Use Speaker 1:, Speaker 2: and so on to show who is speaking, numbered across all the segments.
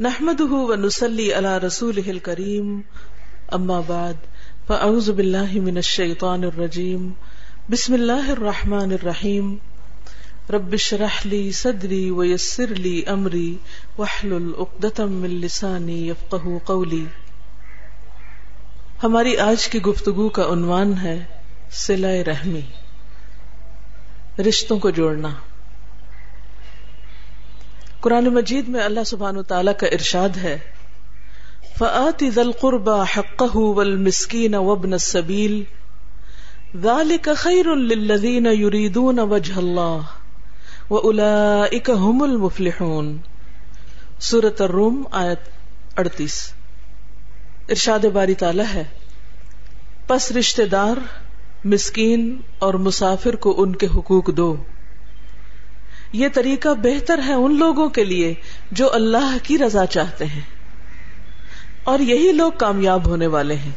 Speaker 1: نحمده ونسلي على رسوله الكريم. اما بعد فاعوذ بالله من الشيطان الرجيم. بسم الله الرحمن الرحيم. رب اشرح لي صدري ويسر لي امري واحلل عقدة من لساني يفقهوا قولي. ہماری آج کی گفتگو کا عنوان ہے سلا رحمی، رشتوں کو جوڑنا۔ قرآن مجید میں اللہ سبحان تعالی کا ارشاد ہے فآتی ذل قربا حقہ والمسکین وابن السبیل ذالک خیر للذین یریدون وجہ اللہ وأولئک هم المفلحون۔ سورة الروم، آیت اڑتیس۔ ارشاد باری تعالی ہے، پس رشتہ دار، مسکین اور مسافر کو ان کے حقوق دو۔ یہ طریقہ بہتر ہے ان لوگوں کے لیے جو اللہ کی رضا چاہتے ہیں۔ اور یہی لوگ کامیاب ہونے والے ہیں۔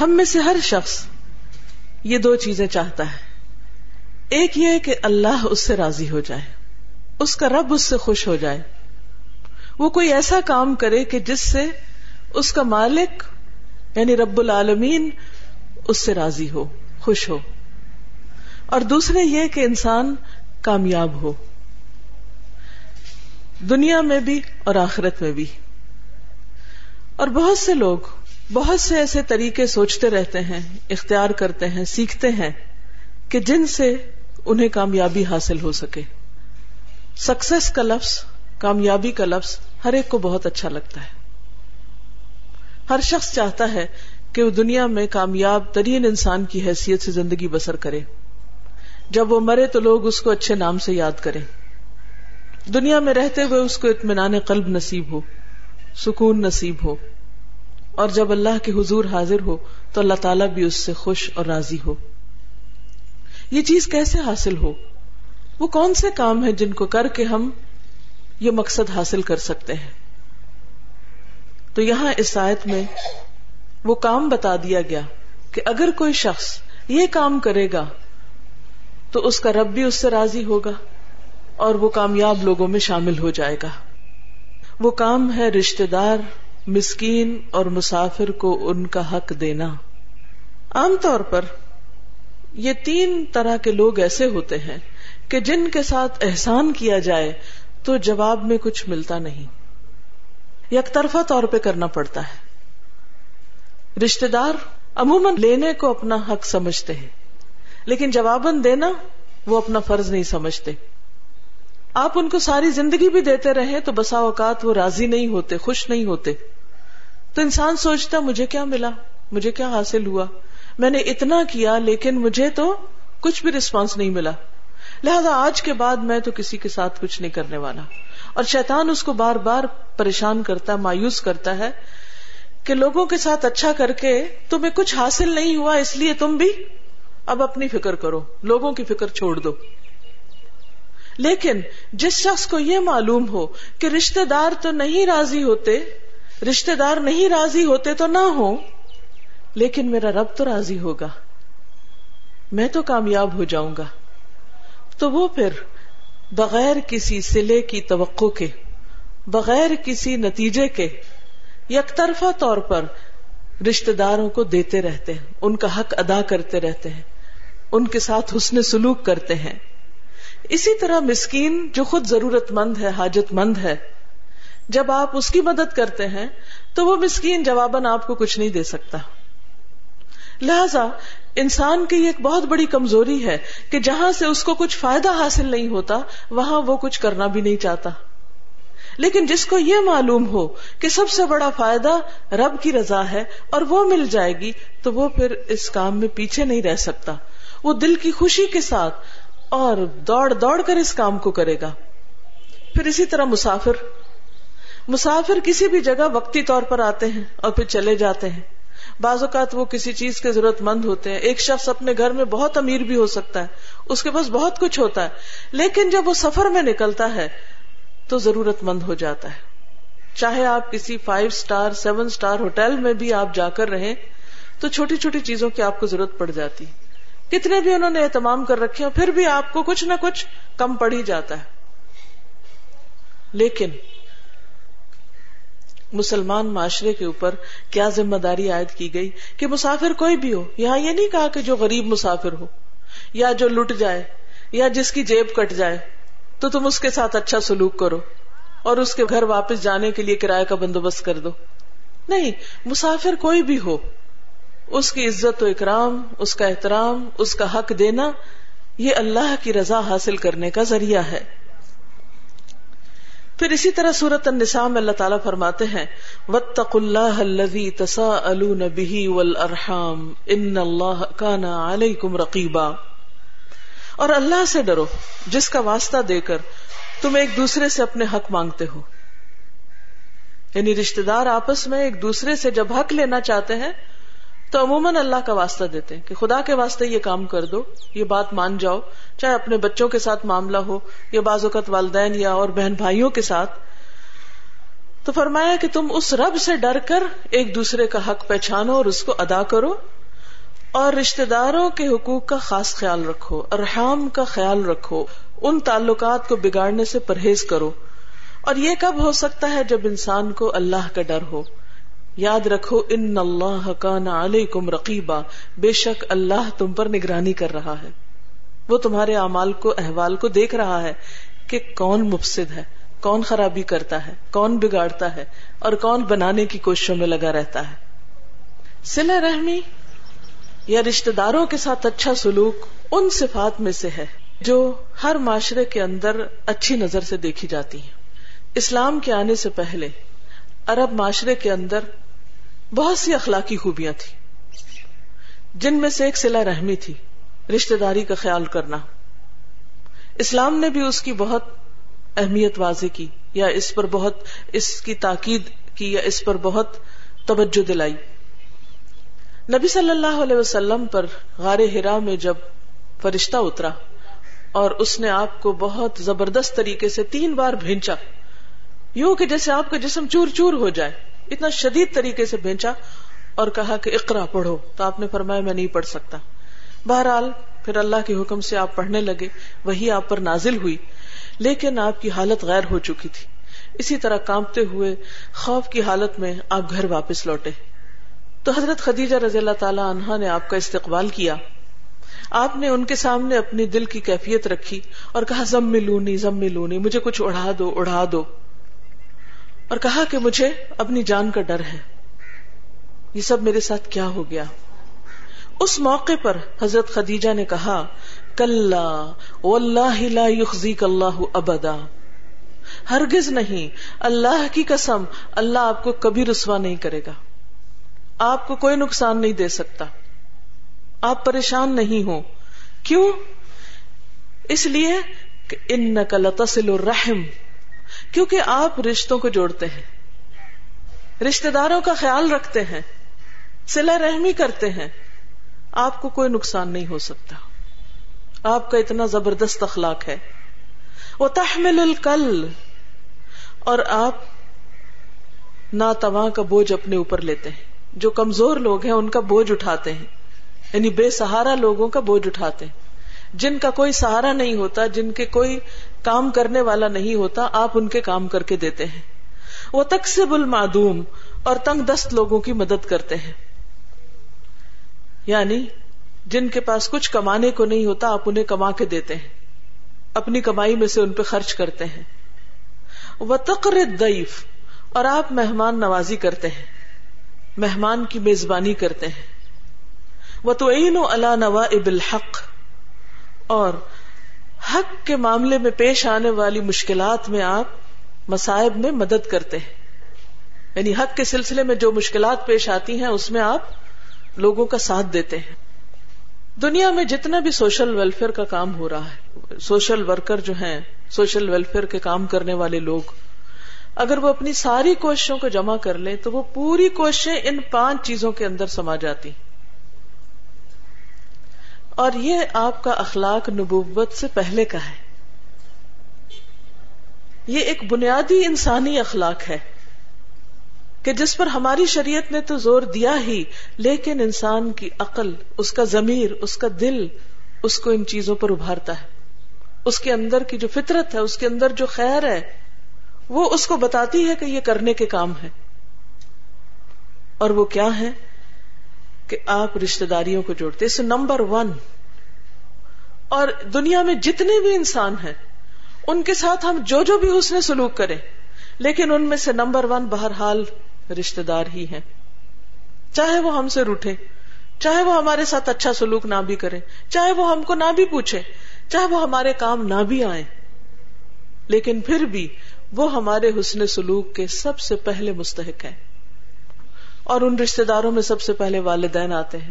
Speaker 1: ہم میں سے ہر شخص یہ دو چیزیں چاہتا ہے۔ ایک یہ کہ اللہ اس سے راضی ہو جائے۔ اس کا رب اس سے خوش ہو جائے۔ وہ کوئی ایسا کام کرے کہ جس سے اس کا مالک یعنی رب العالمین، اس سے راضی ہو، خوش ہو۔ اور دوسرے یہ کہ انسان کامیاب ہو۔ دنیا میں بھی اور آخرت میں بھی۔ اور بہت سے لوگ بہت سے ایسے طریقے سوچتے رہتے ہیں، اختیار کرتے ہیں، سیکھتے ہیں کہ جن سے انہیں کامیابی حاصل ہو سکے۔ سکسیس کا لفظ، کامیابی کا لفظ ہر ایک کو بہت اچھا لگتا ہے۔ ہر شخص چاہتا ہے کہ وہ دنیا میں کامیاب، ترین انسان کی حیثیت سے زندگی بسر کرے۔ جب وہ مرے تو لوگ اس کو اچھے نام سے یاد کریں۔ دنیا میں رہتے ہوئے اس کو اطمینان قلب نصیب ہو، سکون نصیب ہو۔ اور جب اللہ کے حضور حاضر ہو تو اللہ تعالیٰ بھی اس سے خوش اور راضی ہو۔ یہ چیز کیسے حاصل ہو؟ وہ کون سے کام ہیں جن کو کر کے ہم یہ مقصد حاصل کر سکتے ہیں؟ تو یہاں اس آیت میں وہ کام بتا دیا گیا کہ اگر کوئی شخص یہ کام کرے گا تو اس کا رب بھی اس سے راضی ہوگا اور وہ کامیاب لوگوں میں شامل ہو جائے گا۔ وہ کام ہے رشتے دار مسکین اور مسافر کو ان کا حق دینا۔ عام طور پر یہ تین طرح کے لوگ ایسے ہوتے ہیں کہ جن کے ساتھ احسان کیا جائے تو جواب میں کچھ ملتا نہیں۔ یک طرفہ طور پہ کرنا پڑتا ہے۔ رشتے دار عموماً لینے کو اپنا حق سمجھتے ہیں۔ لیکن جواباً دینا، وہ اپنا فرض نہیں سمجھتے۔ آپ ان کو ساری زندگی بھی دیتے رہے تو بسا اوقات وہ راضی نہیں ہوتے، خوش نہیں ہوتے۔ تو انسان سوچتا، مجھے کیا ملا؟ مجھے کیا حاصل ہوا؟ میں نے اتنا کیا، لیکن مجھے تو کچھ بھی رسپانس نہیں ملا۔ لہذا آج کے بعد میں تو کسی کے ساتھ کچھ نہیں کرنے والا۔ اور شیطان اس کو بار بار پریشان کرتا ہے مایوس کرتا ہے کہ لوگوں کے ساتھ اچھا کر کے تمہیں کچھ حاصل نہیں ہوا، اس لیے تم بھی اب اپنی فکر کرو، لوگوں کی فکر چھوڑ دو۔ لیکن جس شخص کو یہ معلوم ہو کہ رشتے دار تو نہیں راضی ہوتے رشتے دار نہیں راضی ہوتے تو نہ ہو لیکن میرا رب تو راضی ہوگا۔ میں تو کامیاب ہو جاؤں گا۔ تو وہ پھر بغیر کسی سلے کی توقع کے، بغیر کسی نتیجے کے، یک طرفہ طور پر رشتے داروں کو دیتے رہتے ہیں، ان کا حق ادا کرتے رہتے ہیں۔ ان کے ساتھ حسن سلوک کرتے ہیں۔ اسی طرح مسکین جو خود ضرورت مند ہے، حاجت مند ہے، جب آپ اس کی مدد کرتے ہیں، تو وہ مسکین جواباً آپ کو کچھ نہیں دے سکتا۔ لہذا انسان کی ایک بہت بڑی کمزوری ہے کہ جہاں سے اس کو کچھ فائدہ حاصل نہیں ہوتا، وہاں وہ کچھ کرنا بھی نہیں چاہتا۔ لیکن جس کو یہ معلوم ہو کہ سب سے بڑا فائدہ رب کی رضا ہے اور وہ مل جائے گی، تو وہ پھر اس کام میں پیچھے نہیں رہ سکتا۔ وہ دل کی خوشی کے ساتھ اور دوڑ دوڑ کر اس کام کو کرے گا۔ پھر اسی طرح مسافر مسافر کسی بھی جگہ وقتی طور پر آتے ہیں اور پھر چلے جاتے ہیں۔ بعض اوقات وہ کسی چیز کے ضرورت مند ہوتے ہیں۔ ایک شخص اپنے گھر میں بہت امیر بھی ہو سکتا ہے، اس کے پاس بہت کچھ ہوتا ہے، لیکن جب وہ سفر میں نکلتا ہے تو ضرورت مند ہو جاتا ہے۔ چاہے آپ کسی five star seven star hotel میں بھی آپ جا کر رہیں تو چھوٹی چھوٹی چیزوں کی آپ کو ضرورت پڑ جاتی۔ کتنے بھی انہوں نے اہتمام کر رکھے پھر بھی آپ کو کچھ نہ کچھ کم پڑ ہی جاتا ہے۔ لیکن مسلمان معاشرے کے اوپر کیا ذمہ داری عائد کی گئی کہ مسافر کوئی بھی ہو؟ یہاں یہ نہیں کہا کہ جو غریب مسافر ہو، یا جو لٹ جائے، یا جس کی جیب کٹ جائے، تو تم اس کے ساتھ اچھا سلوک کرو اور اس کے گھر واپس جانے کے لیے کرایہ کا بندوبست کر دو۔ نہیں، مسافر کوئی بھی ہو اس کی عزت و اکرام، اس کا احترام، اس کا حق دینا، یہ اللہ کی رضا حاصل کرنے کا ذریعہ ہے۔ پھر اسی طرح سورت النساء میں اللہ تعالیٰ فرماتے ہیں وَاتَّقُ اللَّهَ الَّذِي تَسَاءَلُونَ بِهِ وَالْأَرْحَامِ، إِنَّ اللَّهَ كَانَ عَلَيْكُمْ رَقِيبًا۔ اور اللہ سے ڈرو، جس کا واسطہ دے کر تم ایک دوسرے سے اپنے حق مانگتے ہو۔ یعنی رشتے دار آپس میں ایک دوسرے سے جب حق لینا چاہتے ہیں تو عموماً اللہ کا واسطہ دیتے ہیں کہ خدا کے واسطے یہ کام کر دو، یہ بات مان جاؤ، چاہے اپنے بچوں کے ساتھ معاملہ ہو، یا بعض اوقات والدین یا اور بہن بھائیوں کے ساتھ۔ تو فرمایا کہ تم اس رب سے ڈر کر ایک دوسرے کا حق پہچانو اور اس کو ادا کرو اور رشتے داروں کے حقوق کا خاص خیال رکھو، ارحام کا خیال رکھو، ان تعلقات کو بگاڑنے سے پرہیز کرو۔ اور یہ کب ہو سکتا ہے جب انسان کو اللہ کا ڈر ہو؟ یاد رکھو، ان اللہ کا نا علیکم رقیبا۔ بے شک اللہ تم پر نگرانی کر رہا ہے۔ وہ تمہارے اعمال کو، احوال کو دیکھ رہا ہے کہ کون مفسد ہے، کون خرابی کرتا ہے، کون بگاڑتا ہے اور کون بنانے کی کوششوں میں لگا رہتا ہے۔ سلا رحمی یا رشتے داروں کے ساتھ اچھا سلوک ان صفات میں سے ہے جو ہر معاشرے کے اندر اچھی نظر سے دیکھی جاتی ہیں۔ اسلام کے آنے سے پہلے عرب معاشرے کے اندر بہت سی اخلاقی خوبیاں تھی جن میں سے ایک سلا رحمی تھی رشتے داری کا خیال کرنا۔ اسلام نے بھی اس کی بہت اہمیت واضح کی، یا اس پر بہت اس کی تاکید کی، یا اس پر بہت توجہ دلائی۔ نبی صلی اللہ علیہ وسلم پر غار ہرا میں جب فرشتہ اترا اور اس نے آپ کو بہت زبردست طریقے سے تین بار بھینچا، یوں کہ جیسے آپ کا جسم چور چور ہو جائے۔ اتنا شدید طریقے سے بھیجا اور کہا کہ اقرا پڑھو، تو آپ نے فرمایا میں نہیں پڑھ سکتا۔ بہرحال پھر اللہ کے حکم سے آپ پڑھنے لگے، وہی آپ پر نازل ہوئی۔ لیکن آپ کی حالت غیر ہو چکی تھی۔ اسی طرح کانپتے ہوئے خوف کی حالت میں آپ گھر واپس لوٹے۔ تو حضرت خدیجہ رضی اللہ تعالی عنہا نے آپ کا استقبال کیا۔ آپ نے ان کے سامنے اپنی دل کی کیفیت رکھی اور کہا زم ملونی زم ملونی مجھے کچھ اڑا دو اڑا دو۔ اور کہا کہ مجھے اپنی جان کا ڈر ہے۔ یہ سب میرے ساتھ کیا ہو گیا؟ اس موقع پر حضرت خدیجہ نے کہا کل اللہ ابدا۔ ہرگز نہیں، اللہ کی قسم، اللہ آپ کو کبھی رسوا نہیں کرے گا۔ آپ کو کوئی نقصان نہیں دے سکتا۔ آپ پریشان نہیں ہو کیوں؟ اس لیے کہ ان نقل تصل الرحم۔ کیونکہ آپ رشتوں کو جوڑتے ہیں۔ رشتے داروں کا خیال رکھتے ہیں۔ سلا رحمی کرتے ہیں۔ آپ کو کوئی نقصان نہیں ہو سکتا۔ آپ کا اتنا زبردست اخلاق ہے۔ وہ تحمل الکل اور آپ ناتواں کا بوجھ اپنے اوپر لیتے ہیں۔ جو کمزور لوگ ہیں، ان کا بوجھ اٹھاتے ہیں۔ یعنی بے سہارا لوگوں کا بوجھ اٹھاتے ہیں۔ جن کا کوئی سہارا نہیں ہوتا، جن کے کوئی کام کرنے والا نہیں ہوتا، آپ ان کے کام کر کے دیتے ہیں۔ وہ تقسیب المعدوم، اور تنگ دست لوگوں کی مدد کرتے ہیں۔ یعنی جن کے پاس کچھ کمانے کو نہیں ہوتا، آپ انہیں کما کے دیتے ہیں۔ اپنی کمائی میں سے ان پہ خرچ کرتے ہیں۔ وہ تقر دئیف اور آپ مہمان نوازی کرتے ہیں۔ مہمان کی میزبانی کرتے ہیں۔ وہ تو عین اللہ نوا اب الحق، اور حق کے معاملے میں پیش آنے والی مشکلات میں آپ مسائب میں مدد کرتے ہیں۔ یعنی حق کے سلسلے میں جو مشکلات پیش آتی ہیں، اس میں آپ لوگوں کا ساتھ دیتے ہیں۔ دنیا میں جتنا بھی سوشل ویلفیئر کا کام ہو رہا ہے، سوشل ورکر جو ہیں، سوشل ویلفیئر کے کام کرنے والے لوگ، اگر وہ اپنی ساری کوششوں کو جمع کر لیں، تو وہ پوری کوششیں ان پانچ چیزوں کے اندر سما جاتی۔ ہیں اور یہ آپ کا اخلاق نبوت سے پہلے کا ہے۔ یہ ایک بنیادی انسانی اخلاق ہے کہ جس پر ہماری شریعت نے تو زور دیا ہی، لیکن انسان کی عقل، اس کا ضمیر، اس کا دل، اس کو ان چیزوں پر ابھارتا ہے۔ اس کے اندر کی جو فطرت ہے، اس کے اندر جو خیر ہے، وہ اس کو بتاتی ہے کہ یہ کرنے کے کام ہے۔ اور وہ کیا ہے؟ کہ آپ رشتے داریوں کو جوڑتے اس نمبر ون اور دنیا میں جتنے بھی انسان ہیں، ان کے ساتھ ہم جو جو بھی حسن سلوک کریں، لیکن ان میں سے نمبر ون بہرحال رشتے دار ہی ہیں۔ چاہے وہ ہم سے روٹے چاہے وہ ہمارے ساتھ اچھا سلوک نہ بھی کرے چاہے وہ ہم کو نہ بھی پوچھے چاہے وہ ہمارے کام نہ بھی آئے لیکن پھر بھی وہ ہمارے حسن سلوک کے سب سے پہلے مستحق ہیں۔ اور ان رشتے داروں میں سب سے پہلے والدین آتے ہیں،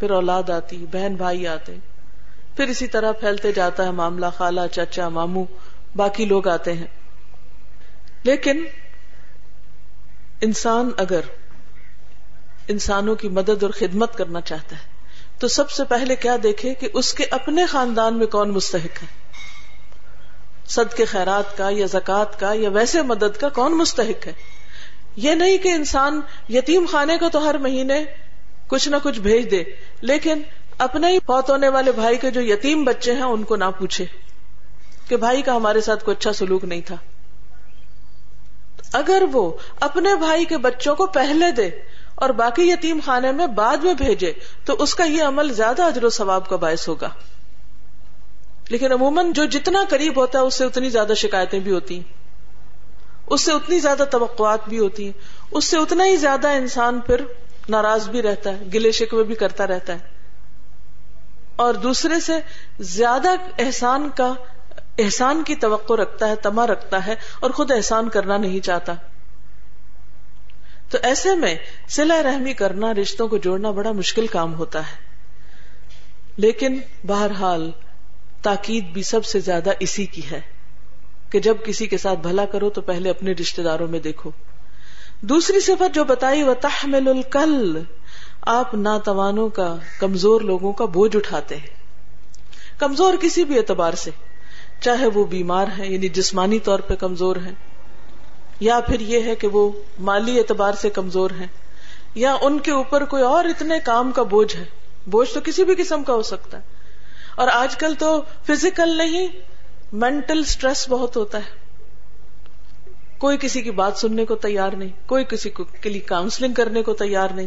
Speaker 1: پھر اولاد آتی، بہن بھائی آتے، پھر اسی طرح پھیلتے جاتا ہے معاملہ، خالہ چاچا مامو باقی لوگ آتے ہیں۔ لیکن انسان اگر انسانوں کی مدد اور خدمت کرنا چاہتا ہے، تو سب سے پہلے کیا دیکھے کہ اس کے اپنے خاندان میں کون مستحق ہے؟ صد کے خیرات کا یا زکوٰۃ کا یا ویسے مدد کا کون مستحق ہے؟ یہ نہیں کہ انسان یتیم خانے کو تو ہر مہینے کچھ نہ کچھ بھیج دے، لیکن اپنے ہی فوت ہونے والے بھائی کے جو یتیم بچے ہیں، ان کو نہ پوچھے کہ بھائی کا ہمارے ساتھ کوئی اچھا سلوک نہیں تھا۔ اگر وہ اپنے بھائی کے بچوں کو پہلے دے اور باقی یتیم خانے میں بعد میں بھیجے، تو اس کا یہ عمل زیادہ اجر و ثواب کا باعث ہوگا۔ لیکن عموماً جو جتنا قریب ہوتا ہے، اس سے اتنی زیادہ شکایتیں بھی ہوتی ہیں۔ اس سے اتنی زیادہ توقعات بھی ہوتی ہیں، اس سے اتنا ہی زیادہ انسان پھر ناراض بھی رہتا ہے، گلے شکوے بھی کرتا رہتا ہے۔ اور دوسرے سے زیادہ احسان کا، احسان کی توقع رکھتا ہے، تما رکھتا ہے اور خود احسان کرنا نہیں چاہتا۔ تو ایسے میں سلا رحمی کرنا، رشتوں کو جوڑنا بڑا مشکل کام ہوتا ہے۔ لیکن بہرحال تاکید بھی سب سے زیادہ اسی کی ہے۔ کہ جب کسی کے ساتھ بھلا کرو تو پہلے اپنے رشتے داروں میں دیکھو۔ دوسری صفت جو بتائی وہ تحمل الکل آپ ناتوانوں کا، کمزور لوگوں کا بوجھ اٹھاتے ہیں۔ کمزور کسی بھی اعتبار سے، چاہے وہ بیمار ہیں یعنی جسمانی طور پہ کمزور ہیں، یا پھر یہ ہے کہ وہ مالی اعتبار سے کمزور ہیں، یا ان کے اوپر کوئی اور اتنے کام کا بوجھ ہے۔ بوجھ تو کسی بھی قسم کا ہو سکتا ہے۔ اور آج کل تو فزیکل نہیں مینٹل اسٹریس بہت ہوتا ہے۔ کوئی کسی کی بات سننے کو تیار نہیں، کوئی کسی کو کے لیے کاؤنسلنگ کرنے کو تیار نہیں۔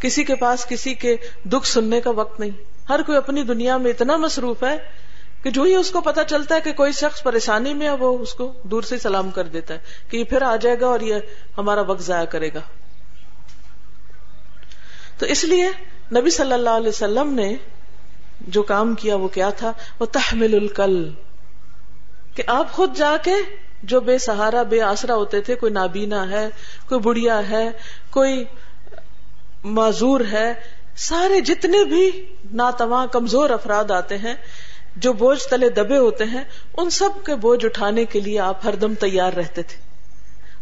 Speaker 1: کسی کے پاس کسی کے دکھ سننے کا وقت نہیں۔ ہر کوئی اپنی دنیا میں اتنا مصروف ہے کہ جو ہی اس کو پتا چلتا ہے کہ کوئی شخص پریشانی میں ہے، وہ اس کو دور سے سلام کر دیتا ہے کہ یہ پھر آ جائے گا اور یہ ہمارا وقت ضائع کرے گا۔ تو اس لیے نبی صلی اللہ علیہ وسلم نے جو کام کیا وہ کیا تھا؟ وہ تحمل الکل، کہ آپ خود جا کے جو بے سہارا، بے آسرا ہوتے تھے، کوئی نابینا ہے، کوئی بڑھیا ہے، کوئی معذور ہے، سارے جتنے بھی ناتواں، کمزور افراد آتے ہیں، جو بوجھ تلے دبے ہوتے ہیں، ان سب کے بوجھ اٹھانے کے لیے آپ ہر دم تیار رہتے تھے۔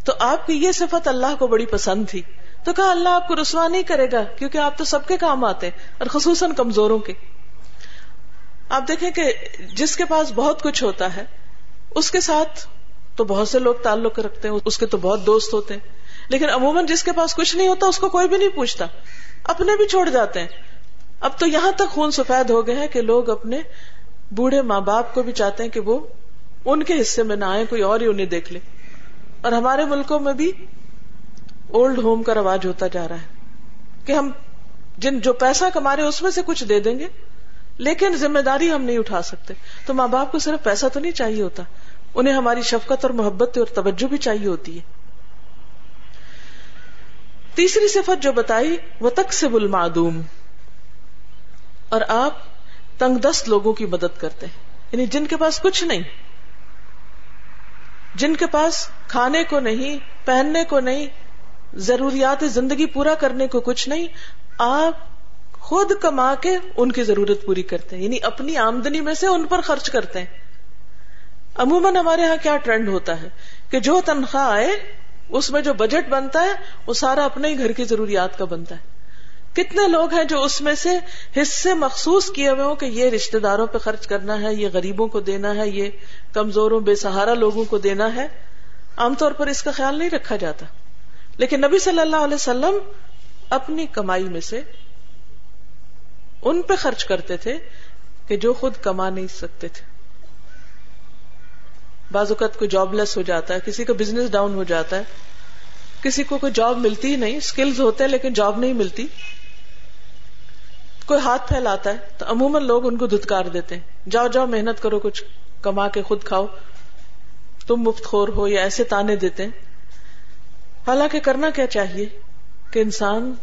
Speaker 1: تو آپ کی یہ صفت اللہ کو بڑی پسند تھی۔ تو کہا اللہ آپ کو رسوا نہیں کرے گا، کیونکہ آپ تو سب کے کام آتے اور خصوصاً کمزوروں کے۔ آپ دیکھیں کہ جس کے پاس بہت کچھ ہوتا ہے، اس کے ساتھ تو بہت سے لوگ تعلق رکھتے ہیں، اس کے تو بہت دوست ہوتے ہیں۔ لیکن عموماً جس کے پاس کچھ نہیں ہوتا، اس کو کوئی بھی نہیں پوچھتا۔ اپنے بھی چھوڑ جاتے ہیں۔ اب تو یہاں تک خون سفید ہو گئے ہیں کہ لوگ اپنے بوڑھے ماں باپ کو بھی چاہتے ہیں کہ وہ ان کے حصے میں نہ آئے کوئی اور ہی انہیں دیکھ لے۔ اور ہمارے ملکوں میں بھی اولڈ ہوم کا رواج ہوتا جا رہا ہے کہ ہم جن جو پیسہ کما رہے اس میں سے کچھ دے دیں گے۔ لیکن ذمہ داری ہم نہیں اٹھا سکتے۔ تو ماں باپ کو صرف پیسہ تو نہیں چاہیے ہوتا، انہیں ہماری شفقت اور محبت اور توجہ بھی چاہیے ہوتی ہے۔ تیسری صفت جو بتائی وہ تک سے بل معدوم اور آپ تنگ دست لوگوں کی مدد کرتے ہیں۔ یعنی جن کے پاس کچھ نہیں۔ جن کے پاس کھانے کو نہیں، پہننے کو نہیں، ضروریات زندگی پورا کرنے کو کچھ نہیں، آپ خود کما کے ان کی ضرورت پوری کرتے ہیں یعنی اپنی آمدنی میں سے ان پر خرچ کرتے ہیں۔ عموماً ہمارے یہاں کیا ٹرینڈ ہوتا ہے کہ جو تنخواہ آئے، اس میں جو بجٹ بنتا ہے، وہ سارا اپنے ہی گھر کی ضروریات کا بنتا ہے۔ کتنے لوگ ہیں جو اس میں سے حصے مخصوص کیے ہوئے ہوں کہ یہ رشتے داروں پہ خرچ کرنا ہے، یہ غریبوں کو دینا ہے، یہ کمزوروں، بے سہارا لوگوں کو دینا ہے۔ عام طور پر اس کا خیال نہیں رکھا جاتا۔ لیکن نبی صلی اللہ علیہ وسلم اپنی کمائی میں سے ان پہ خرچ کرتے تھے کہ جو خود کما نہیں سکتے تھے۔ بعض اوقات کوئی جاب لیس ہو جاتا ہے، کسی کا بزنس ڈاؤن ہو جاتا ہے۔ کسی کو کوئی جاب ملتی ہی نہیں اسکلز ہوتے ہیں لیکن جاب نہیں ملتی۔ کوئی ہاتھ پھیلاتا ہے تو عموماً لوگ ان کو دھتکار دیتے ہیں۔ جاؤ جاؤ، محنت کرو، کچھ کما کے خود کھاؤ۔ تم مفت خور ہو یا ایسے تانے دیتے ہیں۔ حالانکہ کرنا کیا چاہیے؟ کہ انسان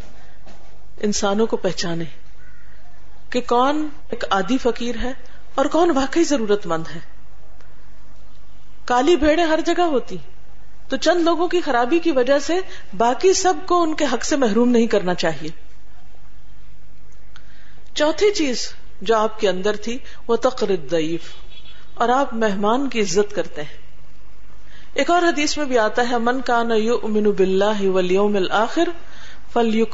Speaker 1: انسانوں کو پہچانے۔ کہ کون ایک آدھی فقیر ہے اور کون واقعی ضرورت مند ہے۔ کالی بھیڑے ہر جگہ ہوتی، تو چند لوگوں کی خرابی کی وجہ سے باقی سب کو ان کے حق سے محروم نہیں کرنا چاہیے۔ چوتھی چیز جو آپ کے اندر تھی، وہ تقرد ضعیف اور آپ مہمان کی عزت کرتے ہیں۔ ایک اور حدیث میں بھی آتا ہے، من کا نو بلّہ ولیوم الآخر فل یو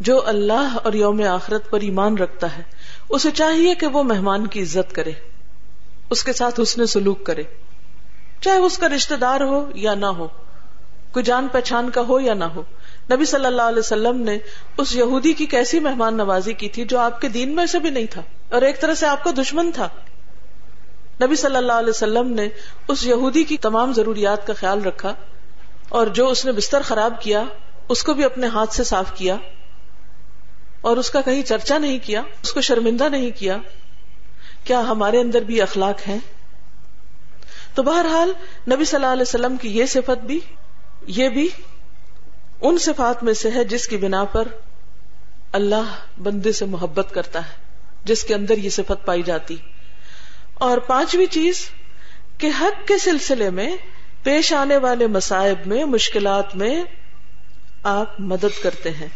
Speaker 1: جو اللہ اور یوم آخرت پر ایمان رکھتا ہے، اسے چاہیے کہ وہ مہمان کی عزت کرے، اس کے ساتھ اس نے سلوک کرے۔ چاہے اس کا رشتے دار ہو یا نہ ہو، کوئی جان پہچان کا ہو یا نہ ہو۔ نبی صلی اللہ علیہ وسلم نے اس یہودی کی کیسی مہمان نوازی کی تھی جو آپ کے دین میں سے بھی نہیں تھا اور ایک طرح سے آپ کا دشمن تھا۔ نبی صلی اللہ علیہ وسلم نے اس یہودی کی تمام ضروریات کا خیال رکھا اور جو اس نے بستر خراب کیا، اس کو بھی اپنے ہاتھ سے صاف کیا۔ اور اس کا کہیں چرچا نہیں کیا، اس کو شرمندہ نہیں کیا کیا ہمارے اندر بھی اخلاق ہیں؟ تو بہرحال نبی صلی اللہ علیہ وسلم کی یہ صفت بھی، یہ بھی ان صفات میں سے ہے جس کی بنا پر اللہ بندے سے محبت کرتا ہے، جس کے اندر یہ صفت پائی جاتی۔ اور پانچویں چیز، کہ حق کے سلسلے میں پیش آنے والے مسائب میں، مشکلات میں آپ مدد کرتے ہیں۔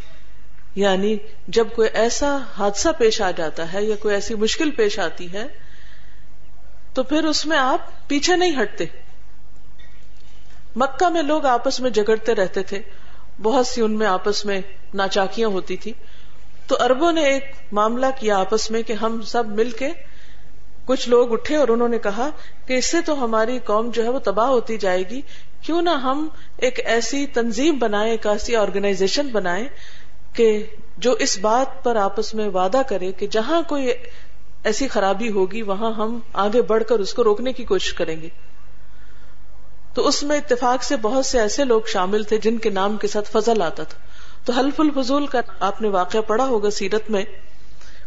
Speaker 1: یعنی جب کوئی ایسا حادثہ پیش آ جاتا ہے یا کوئی ایسی مشکل پیش آتی ہے، تو پھر اس میں آپ پیچھے نہیں ہٹتے۔ مکہ میں لوگ آپس میں جگڑتے رہتے تھے۔ بہت سی ان میں آپس میں ناچاکیاں ہوتی تھی تو اربوں نے ایک معاملہ کیا آپس میں کہ ہم سب مل کے کچھ لوگ اٹھے اور انہوں نے کہا کہ اس سے تو ہماری قوم جو ہے وہ تباہ ہوتی جائے گی۔ کیوں نہ ہم ایک ایسی تنظیم بنائیں، ایک ایسی آرگنائزیشن بنائیں کہ جو اس بات پر آپس میں وعدہ کرے کہ جہاں کوئی ایسی خرابی ہوگی، وہاں ہم آگے بڑھ کر اس کو روکنے کی کوشش کریں گے۔ تو اس میں اتفاق سے بہت سے ایسے لوگ شامل تھے جن کے نام کے ساتھ فضل آتا تھا۔ تو حلف الفضول کا آپ نے واقعہ پڑھا ہوگا سیرت میں۔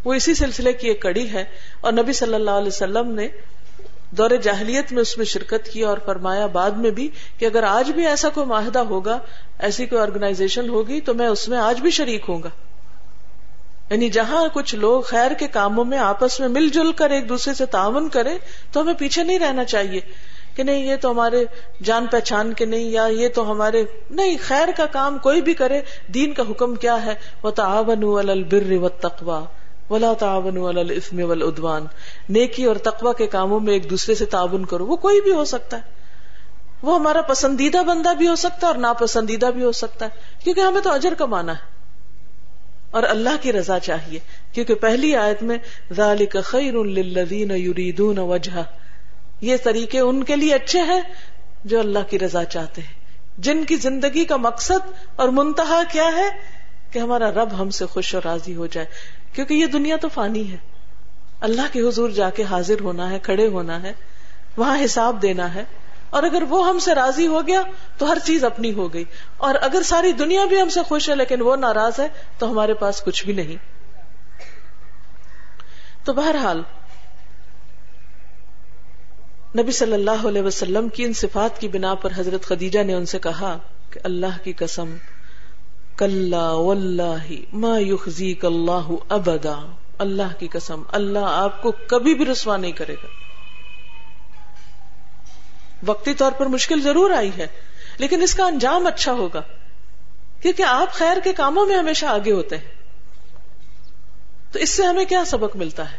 Speaker 1: وہ اسی سلسلے کی ایک کڑی ہے۔ اور نبی صلی اللہ علیہ وسلم نے دور جاہلیت میں اس میں شرکت کی اور فرمایا بعد میں بھی کہ اگر آج بھی ایسا کوئی معاہدہ ہوگا، ایسی کوئی آرگنائزیشن ہوگی، تو میں اس میں آج بھی شریک ہوں گا۔ یعنی جہاں کچھ لوگ خیر کے کاموں میں آپس میں مل جل کر ایک دوسرے سے تعاون کرے تو ہمیں پیچھے نہیں رہنا چاہیے کہ نہیں، یہ تو ہمارے جان پہچان کے نہیں، یا یہ تو ہمارے، نہیں، خیر کا کام کوئی بھی کرے، دین کا حکم کیا ہے؟ وہ تعاون البر و تقوا ولا تعاون الاسم والعدوان۔ نیکی اور تقوا کے کاموں میں ایک دوسرے سے تعاون کرو، وہ کوئی بھی ہو سکتا ہے۔ وہ ہمارا پسندیدہ بندہ بھی ہو سکتا ہے اور ناپسندیدہ بھی ہو سکتا ہے، کیونکہ ہمیں تو اجر کمانا ہے۔ اور اللہ کی رضا چاہیے، کیونکہ پہلی آیت میں ذالک خیر للذین یریدون وجہ یہ طریقے ان کے لیے اچھے ہیں جو اللہ کی رضا چاہتے ہیں۔ جن کی زندگی کا مقصد اور منتہا کیا ہے؟ کہ ہمارا رب ہم سے خوش اور راضی ہو جائے۔ کیونکہ یہ دنیا تو فانی ہے۔ اللہ کے حضور جا کے حاضر ہونا ہے، کھڑے ہونا ہے، وہاں حساب دینا ہے۔ اور اگر وہ ہم سے راضی ہو گیا تو ہر چیز اپنی ہو گئی۔ اور اگر ساری دنیا بھی ہم سے خوش ہے لیکن وہ ناراض ہے تو ہمارے پاس کچھ بھی نہیں۔ تو بہرحال، نبی صلی اللہ علیہ وسلم کی ان صفات کی بنا پر حضرت خدیجہ نے ان سے کہا کہ اللہ کی قسم کل ما یخزیک اللہ ابدا۔ اللہ کی قسم، اللہ آپ کو کبھی بھی رسوا نہیں کرے گا۔ وقتی طور پر مشکل ضرور آئی ہے، لیکن اس کا انجام اچھا ہوگا۔ کیونکہ آپ خیر کے کاموں میں ہمیشہ آگے ہوتے ہیں۔ تو اس سے ہمیں کیا سبق ملتا ہے؟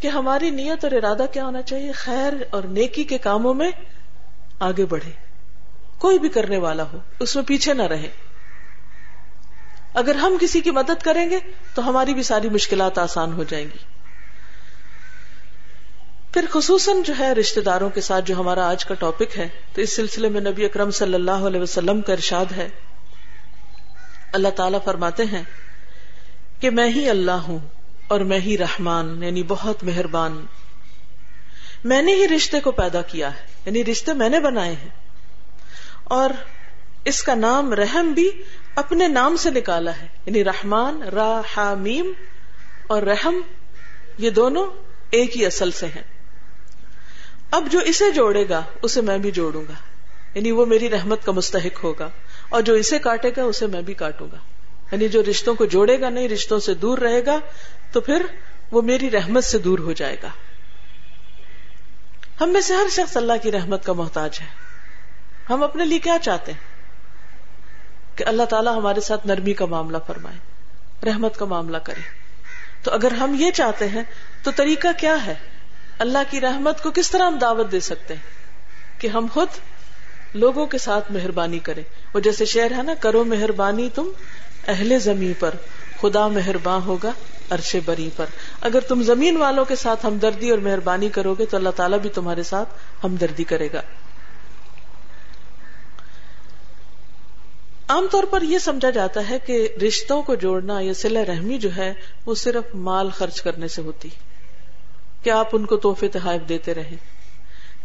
Speaker 1: کہ ہماری نیت اور ارادہ کیا ہونا چاہیے؟ خیر اور نیکی کے کاموں میں آگے بڑھے۔ کوئی بھی کرنے والا ہو، اس میں پیچھے نہ رہے۔ اگر ہم کسی کی مدد کریں گے تو ہماری بھی ساری مشکلات آسان ہو جائیں گی۔ پھر خصوصاً جو ہے رشتے داروں کے ساتھ جو ہمارا آج کا ٹاپک ہے، تو اس سلسلے میں نبی اکرم صلی اللہ علیہ وسلم کا ارشاد ہے۔ اللہ تعالی فرماتے ہیں کہ میں ہی اللہ ہوں اور میں ہی رحمان یعنی بہت مہربان۔ میں نے ہی رشتے کو پیدا کیا ہے یعنی رشتے میں نے بنائے ہیں۔ اور اس کا نام رحم بھی اپنے نام سے نکالا ہے۔ یعنی رحمان راہمیم اور رحم، یہ دونوں ایک ہی اصل سے ہیں۔ اب جو اسے جوڑے گا، اسے میں بھی جوڑوں گا۔ یعنی وہ میری رحمت کا مستحق ہوگا۔ اور جو اسے کاٹے گا، اسے میں بھی کاٹوں گا۔ یعنی جو رشتوں کو جوڑے گا نہیں، رشتوں سے دور رہے گا، تو پھر وہ میری رحمت سے دور ہو جائے گا۔ ہم میں سے ہر شخص اللہ کی رحمت کا محتاج ہے۔ ہم اپنے لیے کیا چاہتے ہیں؟ کہ اللہ تعالیٰ ہمارے ساتھ نرمی کا معاملہ فرمائے، رحمت کا معاملہ کرے۔ تو اگر ہم یہ چاہتے ہیں، تو طریقہ کیا ہے؟ اللہ کی رحمت کو کس طرح ہم دعوت دے سکتے ہیں؟ کہ ہم خود لوگوں کے ساتھ مہربانی کریں۔ وہ جیسے شعر ہے نا، کرو مہربانی تم اہل زمین پر، خدا مہربان ہوگا عرش بری پر۔ اگر تم زمین والوں کے ساتھ ہمدردی اور مہربانی کرو گے، تو اللہ تعالیٰ بھی تمہارے ساتھ ہمدردی کرے گا۔ عام طور پر یہ سمجھا جاتا ہے کہ رشتوں کو جوڑنا یا سلا رحمی جو ہے وہ صرف مال خرچ کرنے سے ہوتی کہ آپ ان کو تحفے تحائف دیتے رہیں؟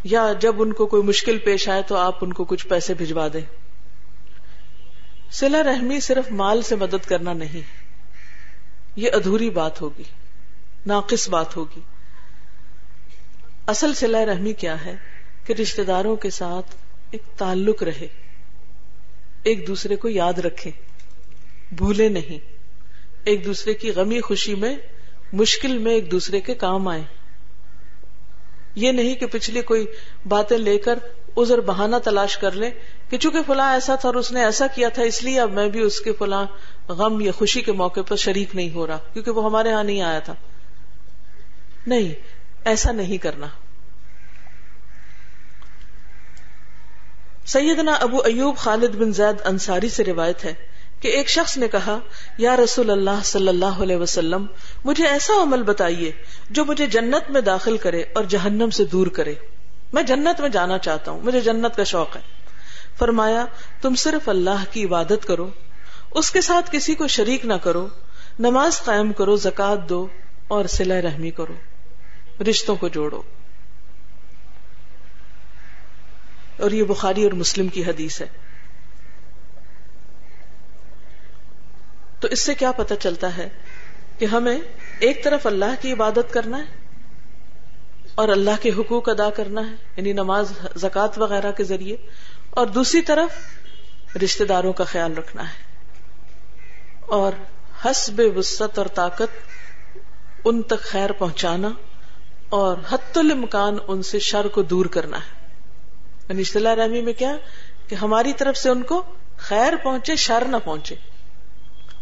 Speaker 1: یا جب ان کو کوئی مشکل پیش آئے تو آپ ان کو کچھ پیسے بھجوا دیں؟ سلا رحمی صرف مال سے مدد کرنا نہیں، یہ ادھوری بات ہوگی، ناقص بات ہوگی۔ اصل سلا رحمی کیا ہے؟ کہ رشتے داروں کے ساتھ ایک تعلق رہے۔ ایک دوسرے کو یاد رکھے، بھولے نہیں۔ ایک دوسرے کی غمی خوشی میں، مشکل میں ایک دوسرے کے کام آئے۔ یہ نہیں کہ پچھلی کوئی باتیں لے کر ازر بہانا تلاش کر لے کہ چونکہ فلاں ایسا تھا اور اس نے ایسا کیا تھا، اس لیے اب میں بھی اس کے فلاں غم یا خوشی کے موقع پر شریک نہیں ہو رہا، کیونکہ وہ ہمارے ہاں نہیں آیا تھا۔ نہیں، ایسا نہیں کرنا۔ سیدنا ابو ایوب خالد بن زید انصاری سے روایت ہے کہ ایک شخص نے کہا، یا رسول اللہ صلی اللہ علیہ وسلم، مجھے ایسا عمل بتائیے جو مجھے جنت میں داخل کرے اور جہنم سے دور کرے۔ میں جنت میں جانا چاہتا ہوں، مجھے جنت کا شوق ہے۔ فرمایا، تم صرف اللہ کی عبادت کرو، اس کے ساتھ کسی کو شریک نہ کرو، نماز قائم کرو زکات دو اور سلا رحمی کرو۔ رشتوں کو جوڑو۔ اور یہ بخاری اور مسلم کی حدیث ہے۔ تو اس سے کیا پتا چلتا ہے کہ ہمیں ایک طرف اللہ کی عبادت کرنا ہے اور اللہ کے حقوق ادا کرنا ہے یعنی نماز زکات وغیرہ کے ذریعے، اور دوسری طرف رشتے داروں کا خیال رکھنا ہے۔ اور حسب وسط اور طاقت ان تک خیر پہنچانا اور حت المکان ان سے شر کو دور کرنا ہے۔ یعنی صلاح رحمی میں کیا؟ کہ ہماری طرف سے ان کو خیر پہنچے، شر نہ پہنچے۔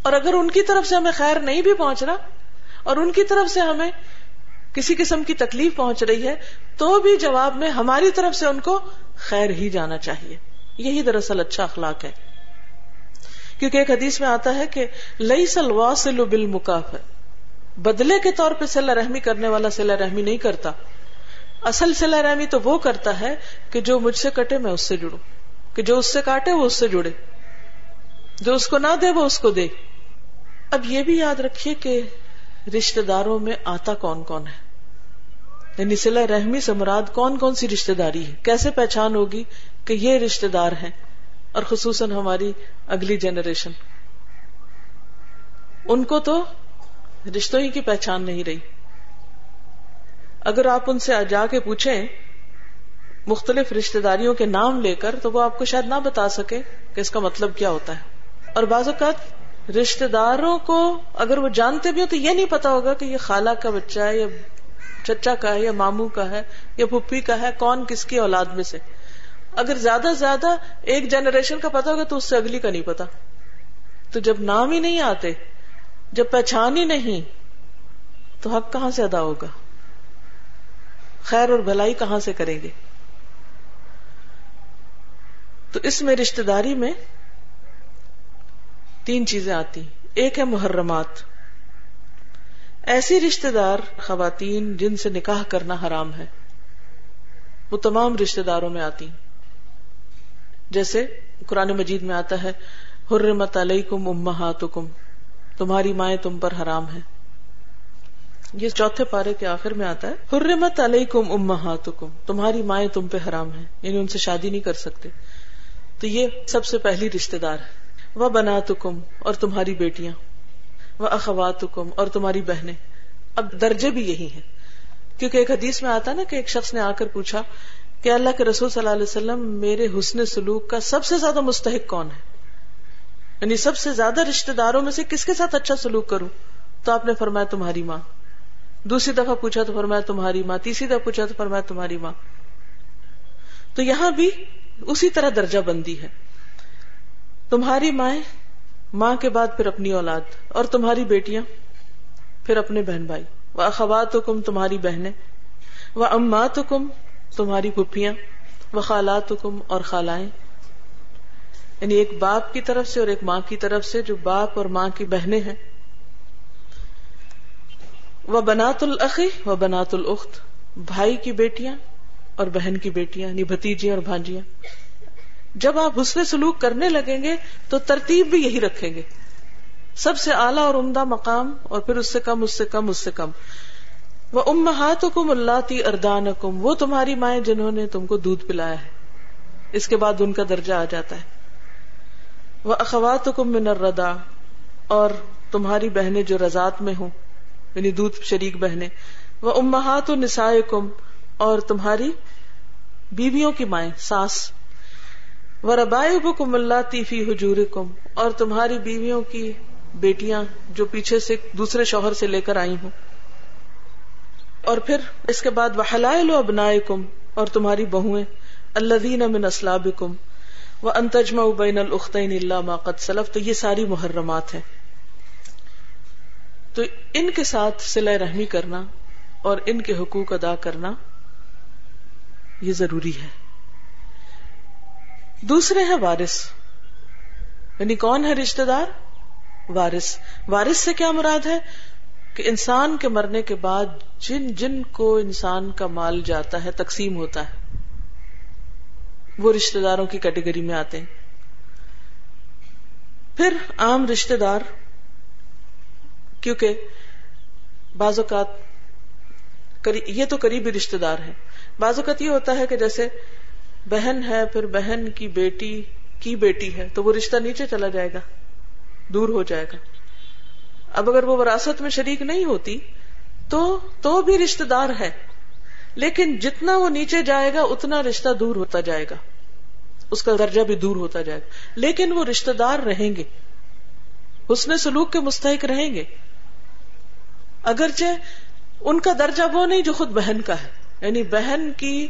Speaker 1: اور اگر ان کی طرف سے ہمیں خیر نہیں بھی پہنچ رہا اور ان کی طرف سے ہمیں کسی قسم کی تکلیف پہنچ رہی ہے، تو بھی جواب میں ہماری طرف سے ان کو خیر ہی جانا چاہیے۔ یہی دراصل اچھا اخلاق ہے۔ کیونکہ ایک حدیث میں آتا ہے کہ لئی سلوا سلو بل مکاف بدلے کے طور پہ سلا رحمی کرنے والا سلا رحمی نہیں کرتا۔ اصل سلا رحمی تو وہ کرتا ہے کہ جو مجھ سے کٹے میں اس سے جڑوں، کہ جو اس سے کاٹے وہ اس سے جڑے۔ جو اس کو نہ دے وہ اس کو دے۔ اب یہ بھی یاد رکھیے کہ رشتے داروں میں آتا کون کون ہے۔ یعنی سلا رحمی سے مراد کون کون سی رشتے داری ہے؟ کیسے پہچان ہوگی کہ یہ رشتے دار ہیں؟ اور خصوصاً ہماری اگلی جنریشن۔ ان کو تو رشتوں ہی کی پہچان نہیں رہی۔ اگر آپ ان سے جا کے پوچھیں مختلف رشتے داریوں کے نام لے کر، تو وہ آپ کو شاید نہ بتا سکے کہ اس کا مطلب کیا ہوتا ہے۔ اور بعض اوقات رشتے داروں کو اگر وہ جانتے بھی ہو تو یہ نہیں پتا ہوگا کہ یہ خالہ کا بچہ ہے، یا چچا کا ہے، یا ماموں کا ہے، یا پھپھی کا ہے، کون کس کی اولاد میں سے۔ اگر زیادہ سے زیادہ ایک جنریشن کا پتا ہوگا تو اس سے اگلی کا نہیں پتا۔ تو جب نام ہی نہیں آتے، جب پہچان ہی نہیں، تو حق کہاں سے ادا ہوگا؟ خیر اور بھلائی کہاں سے کریں گے؟ تو اس میں رشتے داری میں تین چیزیں آتی ایک ہے محرمات۔ ایسی رشتے دار خواتین جن سے نکاح کرنا حرام ہے، وہ تمام رشتے داروں میں آتی جیسے قرآن مجید میں آتا ہے، حرمت علیکم امہاتکم، تمہاری مائیں تم پر حرام ہے یہ چوتھے پارے کے آخر میں آتا ہے، حرمت علیکم امہاتکم، تمہاری مائیں تم پہ حرام ہیں یعنی ان سے شادی نہیں کر سکتے۔ تو یہ سب سے پہلی رشتے دار ہے۔ وہ بناتکم اور تمہاری بیٹیاں، وہ اخواتکم اور تمہاری بہنیں۔ اب درجے بھی یہی ہیں۔ کیونکہ ایک حدیث میں آتا نا کہ ایک شخص نے آ کر پوچھا کہ اللہ کے رسول صلی اللہ علیہ وسلم، میرے حسن سلوک کا سب سے زیادہ مستحق کون ہے؟ یعنی سب سے زیادہ رشتے داروں میں سے کس کے ساتھ اچھا سلوک کروں؟ تو آپ نے فرمایا تمہاری ماں۔ دوسری دفعہ پوچھا تو فرمایا تمہاری ماں، تیسری دفعہ پوچھا تو فرمایا تمہاری ماں۔ تو یہاں بھی اسی طرح درجہ بندی ہے۔ تمہاری مائیں ماں کے بعد پھر اپنی اولاد اور تمہاری بیٹیاں، پھر اپنے بہن بھائی۔ وہ اخوات حکم تمہاری بہنیں، وہ امات حکم تمہاری پھپھیاں، وہ خالات حکم اور خالائیں۔ یعنی ایک باپ کی طرف سے اور ایک ماں کی طرف سے جو باپ اور ماں کی بہنیں ہیں۔ وہ بنات العقی و بنات الخت بھائی کی بیٹیاں اور بہن کی بیٹیاں یعنی بھتیجیاں اور بھانجیاں۔ جب آپ حسن سلوک کرنے لگیں گے تو ترتیب بھی یہی رکھیں گے۔ سب سے اعلیٰ اور عمدہ مقام اور پھر اس سے کم، اس سے کم، اس سے کم۔ وہ امہات کم اللہ تی اردان کم وہ تمہاری مائیں جنہوں نے تم کو دودھ پلایا ہے۔ اس کے بعد ان کا درجہ آ جاتا ہے۔ وہ اخوات کم من الردا اور تمہاری بہنیں جو رضات میں ہوں۔ یعنی دودھ شریک بہنیں، وہ امہات و نسائے کم اور تمہاری بیویوں کی مائیں، ساس۔ وہ ربائے کم اللہ تیفی حجور کم اور تمہاری بیویوں کی بیٹیاں جو پیچھے سے دوسرے شوہر سے لے کر آئی ہوں۔ اور پھر اس کے بعد وہ حلائل ابنائے کم اور تمہاری بہویں اللہ دین امن اسلاب کم وہ انتجما بین الختین اللہ ماقت سلف تو یہ ساری محرمات ہیں۔ تو ان کے ساتھ سلا رحمی کرنا اور ان کے حقوق ادا کرنا یہ ضروری ہے۔ دوسرے ہیں وارث۔ یعنی کون ہے رشتے دار؟ وارث۔ وارث سے کیا مراد ہے؟ کہ انسان کے مرنے کے بعد جن جن کو انسان کا مال جاتا ہے، تقسیم ہوتا ہے، وہ رشتے داروں کی کیٹیگری میں آتے ہیں۔ پھر عام رشتے دار کیونکہ بعض اوقات یہ تو قریبی رشتے دار ہے بعض اوقات یہ ہوتا ہے کہ جیسے بہن ہے، پھر بہن کی بیٹی کی بیٹی ہے، تو وہ رشتہ نیچے چلا جائے گا، دور ہو جائے گا۔ اب اگر وہ وراثت میں شریک نہیں ہوتی، تو تو بھی رشتے دار ہے۔ لیکن جتنا وہ نیچے جائے گا، اتنا رشتہ دور ہوتا جائے گا۔ اس کا درجہ بھی دور ہوتا جائے گا۔ لیکن وہ رشتے دار رہیں گے۔ حسن سلوک کے مستحق رہیں گے۔ اگرچہ ان کا درجہ وہ نہیں جو خود بہن کا ہے۔ یعنی بہن کی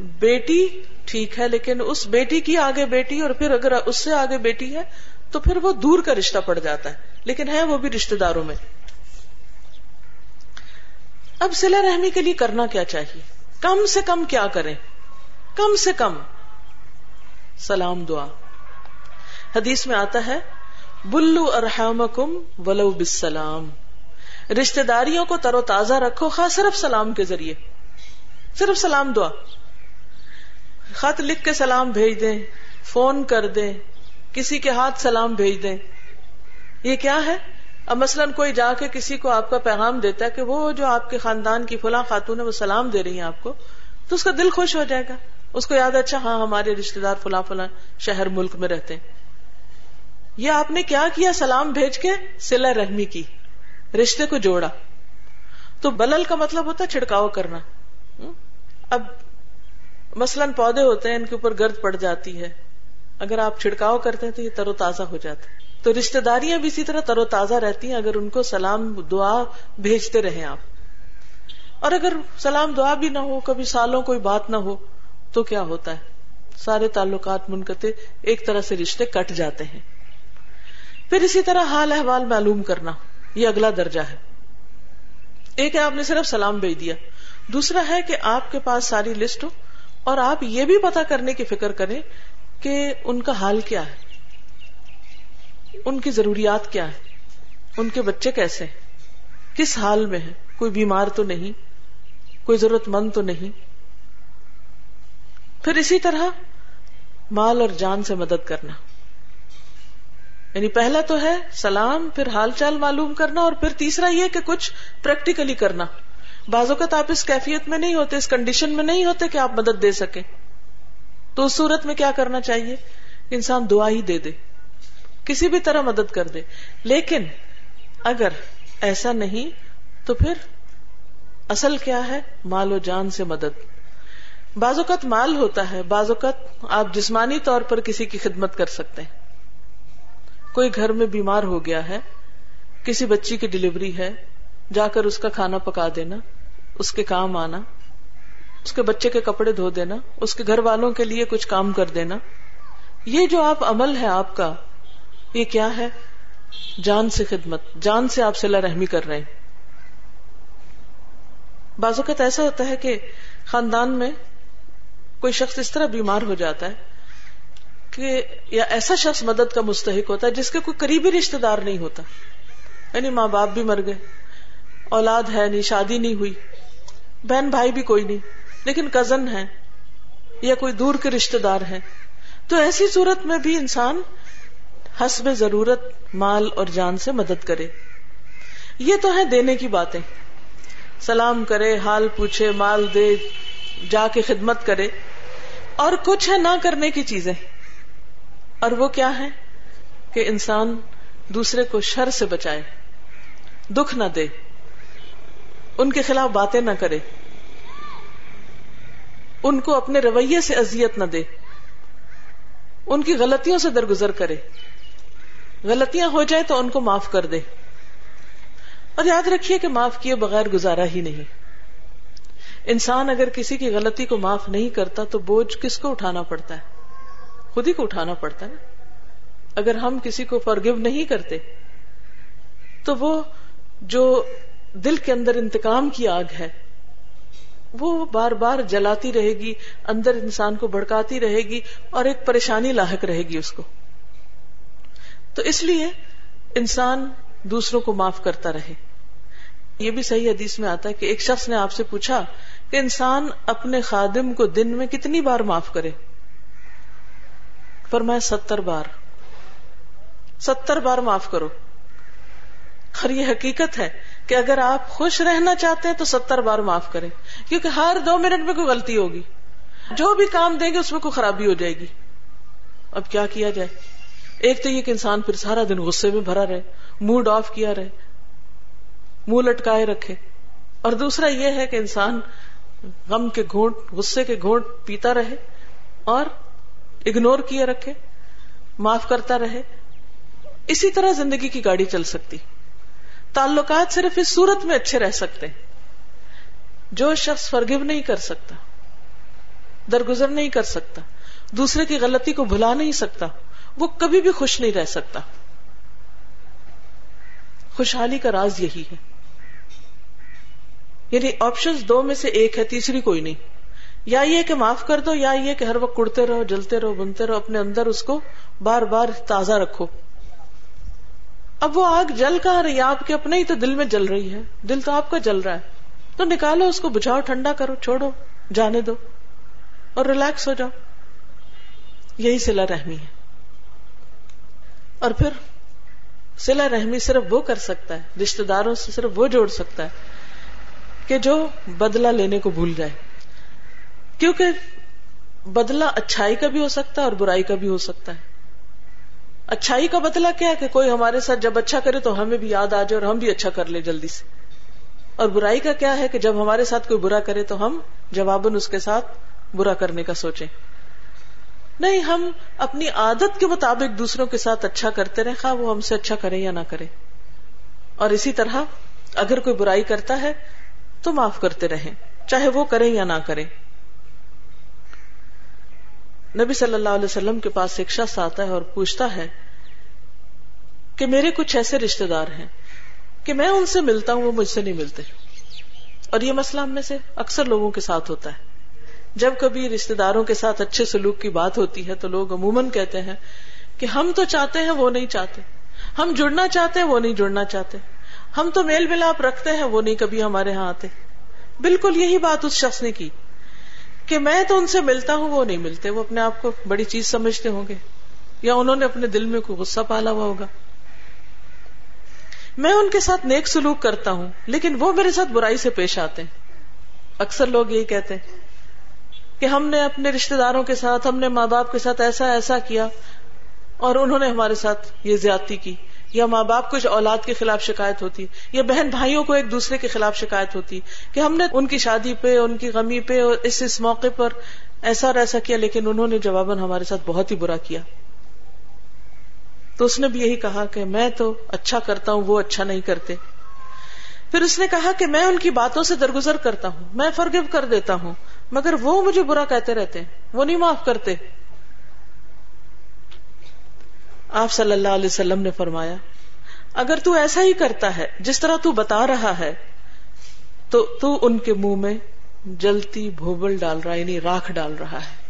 Speaker 1: بیٹی ٹھیک ہے، لیکن اس بیٹی کی آگے بیٹی اور پھر اگر اس سے آگے بیٹی ہے تو پھر وہ دور کا رشتہ پڑ جاتا ہے۔ لیکن ہے وہ بھی رشتے داروں میں۔ اب سلا رحمی کے لیے کرنا کیا چاہیے؟ کم سے کم کیا کریں؟ کم سے کم۔ سلام دعا۔ حدیث میں آتا ہے بلو ارحم کم ولو بسلام رشتے داریوں کو تر و تازہ رکھو خاص صرف سلام کے ذریعے۔ صرف سلام دعا۔ خط لکھ کے سلام بھیج دیں، فون کر دیں، کسی کے ہاتھ سلام بھیج دیں۔ یہ کیا ہے؟ اب مثلاً کوئی جا کے کسی کو آپ کا پیغام دیتا ہے کہ وہ جو آپ کے خاندان کی فلاں خاتون ہے، وہ سلام دے رہی ہیں آپ کو، تو اس کا دل خوش ہو جائے گا۔ اس کو یاد اچھا ہاں ہمارے رشتے دار فلاں فلاں شہر ملک میں رہتے ہیں۔ یہ آپ نے کیا کیا؟ سلام بھیج کے سلا رحمی کی۔ رشتے کو جوڑا۔ تو بلل کا مطلب ہوتا ہے چھڑکاؤ کرنا۔ اب مثلاً پودے ہوتے ہیں، ان کے اوپر گرد پڑ جاتی ہے۔ اگر آپ چھڑکاؤ کرتے ہیں تو یہ تر و تازہ ہو جاتا ہے۔ تو رشتے داریاں بھی اسی طرح تر و تازہ رہتی ہیں، اگر ان کو سلام، دعا بھیجتے رہیں آپ۔ اور اگر سلام، دعا بھی نہ ہو، کبھی سالوں کوئی بات نہ ہو، تو کیا ہوتا ہے؟ سارے تعلقات منقطع، ایک طرح سے رشتے کٹ جاتے ہیں۔ پھر اسی طرح حال احوال معلوم کرنا۔ یہ اگلا درجہ ہے۔ ایک ہے آپ نے صرف سلام بھیج دیا۔ دوسرا ہے کہ آپ کے پاس ساری لسٹ ہو اور آپ یہ بھی پتا کرنے کی فکر کریں کہ ان کا حال کیا ہے۔ ان کی ضروریات کیا ہے ان کے بچے کیسے کس حال میں ہے کوئی بیمار تو نہیں، کوئی ضرورت مند تو نہیں۔ پھر اسی طرح مال اور جان سے مدد کرنا۔ یعنی پہلا تو ہے سلام، پھر حال چال معلوم کرنا اور پھر تیسرا یہ کہ کچھ پریکٹیکلی کرنا۔ بعض اوقات آپ اس کیفیت میں نہیں ہوتے، اس کنڈیشن میں نہیں ہوتے کہ آپ مدد دے سکیں۔ تو اس صورت میں کیا کرنا چاہیے؟ انسان دعا ہی دے دے، کسی بھی طرح مدد کر دے۔ لیکن اگر ایسا نہیں، تو پھر اصل کیا ہے؟ مال و جان سے مدد۔ بعض اوقات مال ہوتا ہے، بعض اوقات آپ جسمانی طور پر کسی کی خدمت کر سکتے ہیں۔ کوئی گھر میں بیمار ہو گیا ہے، کسی بچی کی ڈلیوری ہے، جا کر اس کا کھانا پکا دینا، اس کے کام آنا، اس کے بچے کے کپڑے دھو دینا، اس کے گھر والوں کے لیے کچھ کام کر دینا۔ یہ جو آپ عمل ہے آپ کا، یہ کیا ہے؟ جان سے خدمت، جان سے آپ صلاح رحمی کر رہے ہیں۔ بعض اوقات ایسا ہوتا ہے کہ خاندان میں کوئی شخص اس طرح بیمار ہو جاتا ہے کہ یا ایسا شخص مدد کا مستحق ہوتا ہے جس کے کوئی قریبی رشتے دار نہیں ہوتا۔ یعنی ماں باپ بھی مر گئے، اولاد ہے نہیں، شادی نہیں ہوئی، بہن بھائی بھی کوئی نہیں، لیکن کزن ہے یا کوئی دور کے رشتے دار ہے تو ایسی صورت میں بھی انسان حسب ضرورت، مال اور جان سے مدد کرے۔ یہ تو ہے دینے کی باتیں۔ سلام کرے، حال پوچھے، مال دے، جا کے خدمت کرے۔ اور کچھ ہے نہ کرنے کی چیزیں۔ اور وہ کیا ہے کہ انسان دوسرے کو شر سے بچائے، دکھ نہ دے، ان کے خلاف باتیں نہ کرے، ان کو اپنے رویے سے اذیت نہ دے، ان کی غلطیوں سے درگزر کرے۔ غلطیاں ہو جائے تو ان کو معاف کر دے۔ اور یاد رکھیے کہ معاف کیے بغیر گزارا ہی نہیں۔ انسان اگر کسی کی غلطی کو معاف نہیں کرتا تو بوجھ کس کو اٹھانا پڑتا ہے؟ خود ہی کو اٹھانا پڑتا ہے۔ اگر ہم کسی کو فرگیو نہیں کرتے، تو وہ جو دل کے اندر انتقام کی آگ ہے، وہ بار بار جلاتی رہے گی، اندر انسان کو بڑکاتی رہے گی اور ایک پریشانی لاحق رہے گی اس کو۔ تو اس لیے انسان دوسروں کو معاف کرتا رہے۔ یہ بھی صحیح حدیث میں آتا ہے کہ ایک شخص نے آپ سے پوچھا کہ انسان اپنے خادم کو دن میں کتنی بار معاف کرے؟ فرمایا ستر بار ستر بار معاف کرو۔ اور یہ حقیقت ہے کہ اگر آپ خوش رہنا چاہتے ہیں تو ستر بار معاف کریں، کیونکہ ہر دو منٹ میں کوئی غلطی ہوگی۔ جو بھی کام دیں گے اس میں کوئی خرابی ہو جائے گی۔ اب کیا کیا جائے؟ ایک تو یہ کہ انسان پھر سارا دن غصے میں بھرا رہے موڈ آف کیا رہے، منہ لٹکائے رکھے۔ اور دوسرا یہ ہے کہ انسان غم کے گھونٹ، غصے کے گھونٹ پیتا رہے اور اگنور کیے رکھے، معاف کرتا رہے، اسی طرح زندگی کی گاڑی چل سکتی۔ تعلقات صرف اس صورت میں اچھے رہ سکتے۔ جو شخص فرگیو نہیں کر سکتا، درگزر نہیں کر سکتا، دوسرے کی غلطی کو بھلا نہیں سکتا، وہ کبھی بھی خوش نہیں رہ سکتا۔ خوشحالی کا راز یہی ہے۔ یعنی آپشن دو میں سے ایک ہے، تیسری کوئی نہیں۔ یا یہ کہ معاف کر دو، یا یہ کہ ہر وقت کڑتے رہو، جلتے رہو، بنتے رہو، اپنے اندر اس کو بار بار تازہ رکھو۔ اب وہ آگ جل کہاں رہی ہے؟ آپ کے اپنے ہی تو دل میں جل رہی ہے۔ دل تو آپ کا جل رہا ہے۔ تو نکالو اس کو بجھاؤ ٹھنڈا کرو، چھوڑو، جانے دو۔ اور ریلیکس ہو جاؤ۔ یہی سلا رحمی ہے۔ اور پھر سلا رحمی صرف وہ کر سکتا ہے رشتے داروں سے صرف وہ جوڑ سکتا ہے کہ جو بدلہ لینے کو بھول جائے۔ کیونکہ بدلہ اچھائی کا بھی ہو سکتا ہے اور برائی کا بھی ہو سکتا ہے۔ اچھائی کا بدلہ کیا ہے کہ کوئی ہمارے ساتھ جب اچھا کرے تو ہمیں بھی یاد آ جائے اور ہم بھی اچھا کر لیں جلدی سے۔ اور برائی کا کیا ہے کہ جب ہمارے ساتھ کوئی برا کرے تو ہم جواباً اس کے ساتھ برا کرنے کا سوچیں۔ نہیں، ہم اپنی عادت کے مطابق دوسروں کے ساتھ اچھا کرتے رہے خواہ وہ ہم سے اچھا کرے یا نہ کرے اور اسی طرح اگر کوئی برائی کرتا ہے تو معاف کرتے رہیں، چاہے وہ کرے یا نہ کرے نبی صلی اللہ علیہ وسلم کے پاس ایک شخص آتا ہے اور پوچھتا ہے کہ میرے کچھ ایسے رشتے دار ہیں کہ میں ان سے ملتا ہوں، وہ مجھ سے نہیں ملتے۔ اور یہ مسئلہ ہم میں سے اکثر لوگوں کے ساتھ ہوتا ہے۔ جب کبھی رشتے داروں کے ساتھ اچھے سلوک کی بات ہوتی ہے تو لوگ عموماً کہتے ہیں کہ ہم تو چاہتے ہیں وہ نہیں چاہتے۔ ہم جڑنا چاہتے ہیں وہ نہیں جڑنا چاہتے۔ ہم تو میل ملاپ رکھتے ہیں وہ نہیں کبھی ہمارے ہاں آتے۔ بالکل یہی بات اس شخص نے کی۔ کہ میں تو ان سے ملتا ہوں، وہ نہیں ملتے۔ وہ اپنے آپ کو بڑی چیز سمجھتے ہوں گے۔ یا انہوں نے اپنے دل میں کوئی غصہ پالا ہوا ہوگا۔ میں ان کے ساتھ نیک سلوک کرتا ہوں، لیکن وہ میرے ساتھ برائی سے پیش آتے ہیں۔ اکثر لوگ یہی کہتے ہیں کہ ہم نے اپنے رشتے داروں کے ساتھ، ہم نے ماں باپ کے ساتھ ایسا ایسا کیا اور انہوں نے ہمارے ساتھ یہ زیادتی کی۔ یا ماں باپ کو اولاد کے خلاف شکایت ہوتی، یا بہن بھائیوں کو ایک دوسرے کے خلاف شکایت ہوتی، کہ ہم نے ان کی شادی پہ، ان کی غمی پہ اور اس اس موقع پر ایسا اور ایسا کیا، لیکن انہوں نے جواباً ہمارے ساتھ بہت ہی برا کیا۔ تو اس نے بھی یہی کہا کہ میں تو اچھا کرتا ہوں، وہ اچھا نہیں کرتے۔ پھر اس نے کہا کہ میں ان کی باتوں سے درگزر کرتا ہوں، میں فرگو کر دیتا ہوں، مگر وہ مجھے برا کہتے رہتے ہیں وہ نہیں معاف کرتے۔ آپ صلی اللہ علیہ وسلم نے فرمایا، اگر تو ایسا ہی کرتا ہے، جس طرح تو بتا رہا ہے، تو تو ان کے منہ میں جلتی بھوبل ڈال رہا یعنی راکھ ڈال رہا ہے۔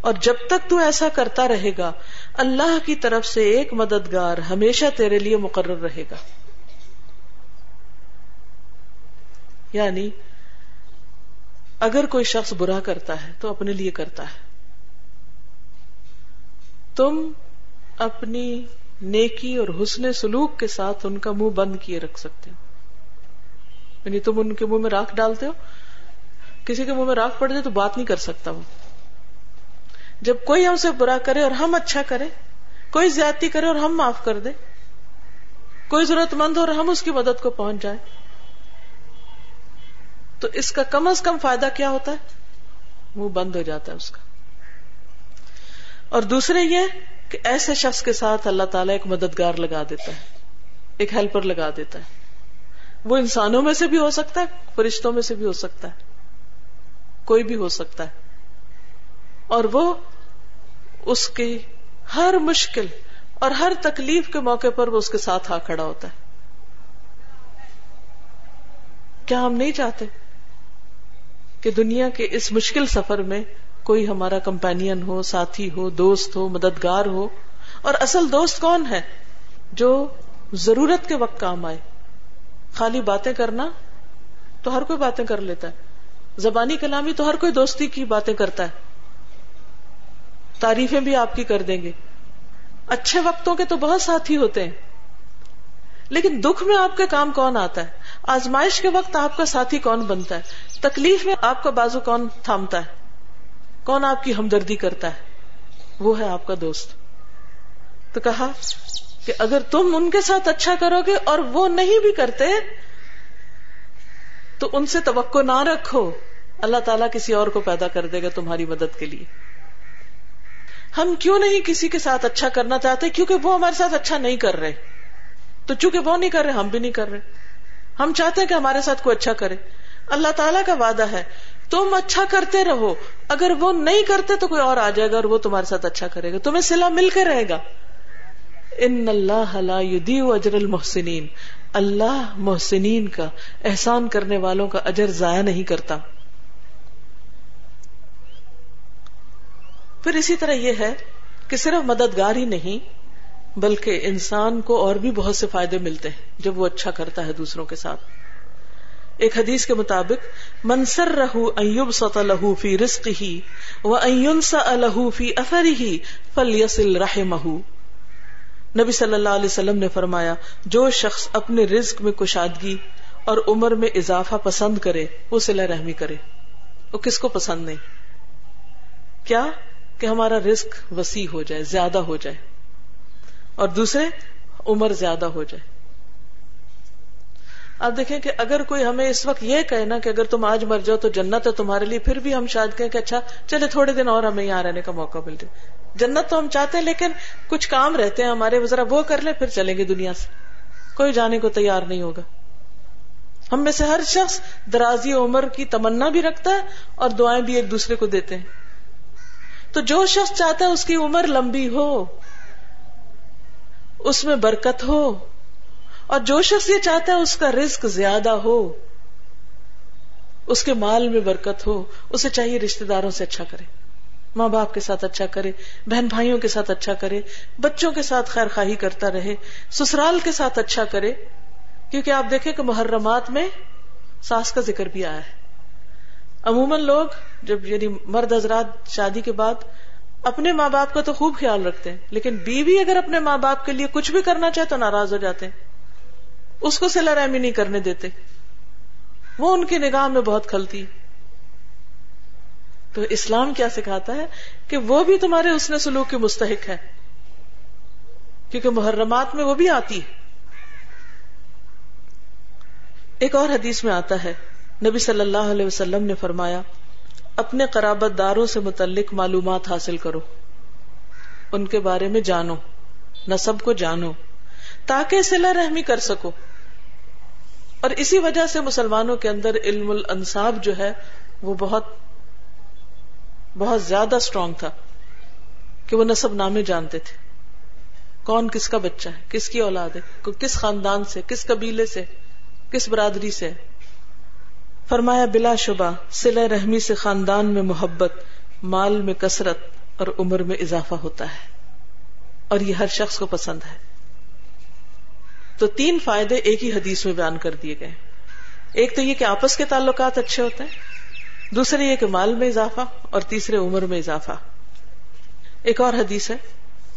Speaker 1: اور جب تک تو ایسا کرتا رہے گا، اللہ کی طرف سے ایک مددگار ہمیشہ تیرے لیے مقرر رہے گا۔ یعنی اگر کوئی شخص برا کرتا ہے، تو اپنے لیے کرتا ہے۔ تم اپنی نیکی اور حسن سلوک کے ساتھ ان کا منہ بند کیے رکھ سکتے ہو۔ یعنی تم ان کے منہ میں راکھ ڈالتے ہو۔ کسی کے منہ میں راکھ پڑ جائے تو بات نہیں کر سکتا وہ۔ جب کوئی ہم سے برا کرے اور ہم اچھا کرے، کوئی زیادتی کرے اور ہم معاف کر دے، کوئی ضرورت مند ہو اور ہم اس کی مدد کو پہنچ جائے تو اس کا کم از کم فائدہ کیا ہوتا ہے؟ منہ بند ہو جاتا ہے اس کا۔ اور دوسرے یہ کہ ایسے شخص کے ساتھ اللہ تعالیٰ ایک مددگار لگا دیتا ہے، ایک ہیلپر لگا دیتا ہے۔ وہ انسانوں میں سے بھی ہو سکتا ہے، فرشتوں میں سے بھی ہو سکتا ہے۔ کوئی بھی ہو سکتا ہے۔ اور وہ اس کی ہر مشکل اور ہر تکلیف کے موقع پر وہ اس کے ساتھ آ کھڑا ہوتا ہے۔ کیا ہم نہیں چاہتے کہ دنیا کے اس مشکل سفر میں کوئی ہمارا کمپینین ہو، ساتھی ہو، دوست ہو، مددگار ہو، اور اصل دوست کون ہے جو ضرورت کے وقت کام آئے؟ خالی باتیں کرنا تو ہر کوئی باتیں کر لیتا ہے۔ زبانی کلامی تو ہر کوئی دوستی کی باتیں کرتا ہے۔ تعریفیں بھی آپ کی کر دیں گے۔ اچھے وقتوں کے تو بہت ساتھی ہوتے ہیں۔ لیکن دکھ میں آپ کے کام کون آتا ہے؟ آزمائش کے وقت آپ کا ساتھی کون بنتا ہے؟ تکلیف میں آپ کا بازو کون تھامتا ہے؟ کون آپ کی ہمدردی کرتا ہے؟ وہ ہے آپ کا دوست۔ تو کہا کہ اگر تم ان کے ساتھ اچھا کرو گے اور وہ نہیں بھی کرتے، تو ان سے توقع نہ رکھو۔ اللہ تعالیٰ کسی اور کو پیدا کر دے گا تمہاری مدد کے لیے۔ ہم کیوں نہیں کسی کے ساتھ اچھا کرنا چاہتے؟ کیونکہ وہ ہمارے ساتھ اچھا نہیں کر رہے۔ تو چونکہ وہ نہیں کر رہے، ہم بھی نہیں کر رہے۔ ہم چاہتے ہیں کہ ہمارے ساتھ کوئی اچھا کرے۔ اللہ تعالیٰ کا وعدہ ہے تم اچھا کرتے رہو۔ اگر وہ نہیں کرتے تو کوئی اور آ جائے گا اور وہ تمہارے ساتھ اچھا کرے گا۔ تمہیں سلا مل کے رہے گا۔ ان اللہ اجر المحسنین۔ اللہ محسنین کا احسان کرنے والوں کا اجر ضائع نہیں کرتا۔ پھر اسی طرح یہ ہے کہ صرف مددگار ہی نہیں، بلکہ انسان کو اور بھی بہت سے فائدے ملتے ہیں جب وہ اچھا کرتا ہے دوسروں کے ساتھ۔ ایک حدیث کے مطابق منسر رہو ایوب سط لہو فی رسق ہی و الہ فی اثر ہی فل یسل نبی صلی اللہ علیہ وسلم نے فرمایا، جو شخص اپنے رزق میں کشادگی اور عمر میں اضافہ پسند کرے، وہ سلا رحمی کرے۔ وہ کس کو پسند نہیں؟ کیا؟ کہ ہمارا رزق وسیع ہو جائے، زیادہ ہو جائے۔ اور دوسرے، عمر زیادہ ہو جائے۔ آپ دیکھیں کہ اگر کوئی ہمیں اس وقت یہ کہے نا کہ اگر تم آج مر جاؤ تو جنت ہے تمہارے لیے، پھر بھی ہم شاید کہیں کہ اچھا چلے تھوڑے دن اور ہمیں یہاں رہنے کا موقع مل جائے۔ جنت تو ہم چاہتے ہیں لیکن کچھ کام رہتے ہیں، ہمارے ذرا وہ کر لیں، پھر چلیں گے دنیا سے۔ کوئی جانے کو تیار نہیں ہوگا۔ ہم میں سے ہر شخص درازی عمر کی تمنا بھی رکھتا ہے اور دعائیں بھی ایک دوسرے کو دیتے ہیں۔ تو جو شخص چاہتا ہے اس کی عمر لمبی ہو، اس میں برکت ہو۔ اور جو شخص یہ چاہتا ہے اس کا رزق زیادہ ہو، اس کے مال میں برکت ہو، اسے چاہیے رشتے داروں سے اچھا کرے، ماں باپ کے ساتھ اچھا کرے، بہن بھائیوں کے ساتھ اچھا کرے، بچوں کے ساتھ خیر خواہی کرتا رہے، سسرال کے ساتھ اچھا کرے، کیونکہ آپ دیکھیں کہ محرمات میں ساس کا ذکر بھی آیا ہے۔ عموماً لوگ جب یعنی مرد حضرات شادی کے بعد اپنے ماں باپ کا تو خوب خیال رکھتے ہیں، لیکن بیوی اگر اپنے ماں باپ کے لیے کچھ بھی کرنا چاہے تو ناراض ہو جاتے ہیں۔ اس کو سلا رحمی نہیں کرنے دیتے۔ وہ ان کی نگاہ میں بہت کھلتی۔ تو اسلام کیا سکھاتا ہے؟ کہ وہ بھی تمہارے اس نے سلوک کی مستحق ہے کیونکہ محرمات میں وہ بھی آتی ہے ایک اور حدیث میں آتا ہے۔ نبی صلی اللہ علیہ وسلم نے فرمایا، اپنے قرابت داروں سے متعلق معلومات حاصل کرو۔ ان کے بارے میں جانو۔ نصب کو جانو۔ تاکہ سلا رحمی کر سکو۔ اور اسی وجہ سے مسلمانوں کے اندر علم الانصاب جو ہے، وہ بہت بہت زیادہ اسٹرانگ تھا کہ وہ نصب نامے جانتے تھے۔ کون کس کا بچہ ہے؟ کس کی اولاد ہے؟ کس خاندان سے، کس قبیلے سے، کس برادری سے؟ فرمایا، بلا شبہ سلا رحمی سے خاندان میں محبت، مال میں کثرت اور عمر میں اضافہ ہوتا ہے۔ اور یہ ہر شخص کو پسند ہے۔ تو تین فائدے ایک ہی حدیث میں بیان کر دیے گئے۔ ایک تو یہ کہ آپس کے تعلقات اچھے ہوتے ہیں، دوسرے یہ کہ مال میں اضافہ اور تیسرے عمر میں اضافہ۔ ایک اور حدیث ہے،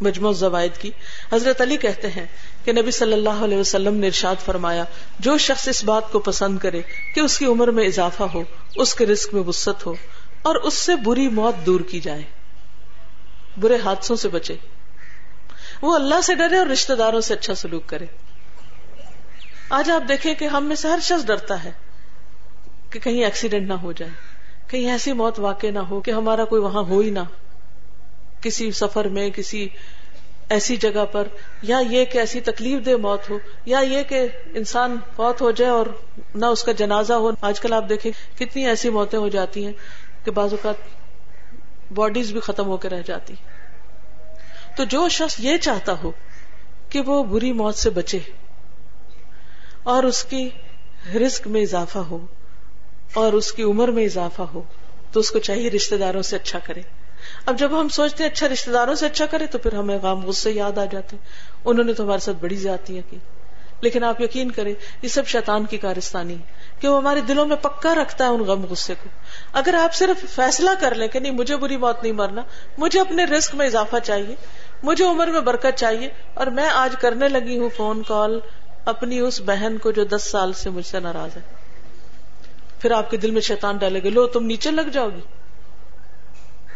Speaker 1: مجموع زوائد کی۔ حضرت علی کہتے ہیں کہ نبی صلی اللہ علیہ وسلم نے ارشاد فرمایا، جو شخص اس بات کو پسند کرے کہ اس کی عمر میں اضافہ ہو، اس کے رزق میں وسط ہو اور اس سے بری موت دور کی جائے۔ برے حادثوں سے بچے۔ وہ اللہ سے ڈرے اور رشتہ داروں سے اچھا سلوک کرے۔ آج آپ دیکھیں کہ ہم میں سے ہر شخص ڈرتا ہے کہ کہیں ایکسیڈنٹ نہ ہو جائے، کہیں ایسی موت واقع نہ ہو کہ ہمارا کوئی وہاں ہو ہی نہ۔ کسی سفر میں، کسی ایسی جگہ پر، یا یہ کہ ایسی تکلیف دہ موت ہو، یا یہ کہ انسان فوت ہو جائے اور نہ اس کا جنازہ ہو۔ آج کل آپ دیکھیں کتنی ایسی موتیں ہو جاتی ہیں کہ بعض اوقات باڈیز بھی ختم ہو کے رہ جاتی تو جو شخص یہ چاہتا ہو کہ وہ بری موت سے بچے اور اس کی رزق میں اضافہ ہو اور اس کی عمر میں اضافہ ہو تو اس کو چاہیے رشتے داروں سے اچھا کرے۔ اب جب ہم سوچتے ہیں اچھا رشتے داروں سے اچھا کرے تو پھر ہمیں غام غصے یاد آ جاتے انہوں نے تو ہمارے ساتھ بڑی زیادتیاں کی۔ لیکن آپ یقین کریں، یہ سب شیطان کی کارستانی ہے کہ وہ ہمارے دلوں میں پکا رکھتا ہے ان غم غصے کو۔ اگر آپ صرف فیصلہ کر لیں کہ نہیں، مجھے بری موت نہیں مرنا، مجھے اپنے رسک میں اضافہ چاہیے، مجھے عمر میں برکت چاہیے، اور میں آج کرنے لگی ہوں فون کال اپنی اس بہن کو جو دس سال سے مجھ سے ناراض ہے۔ پھر آپ کے دل میں شیطان ڈالے گا، لو تم نیچے لگ جاؤ گی۔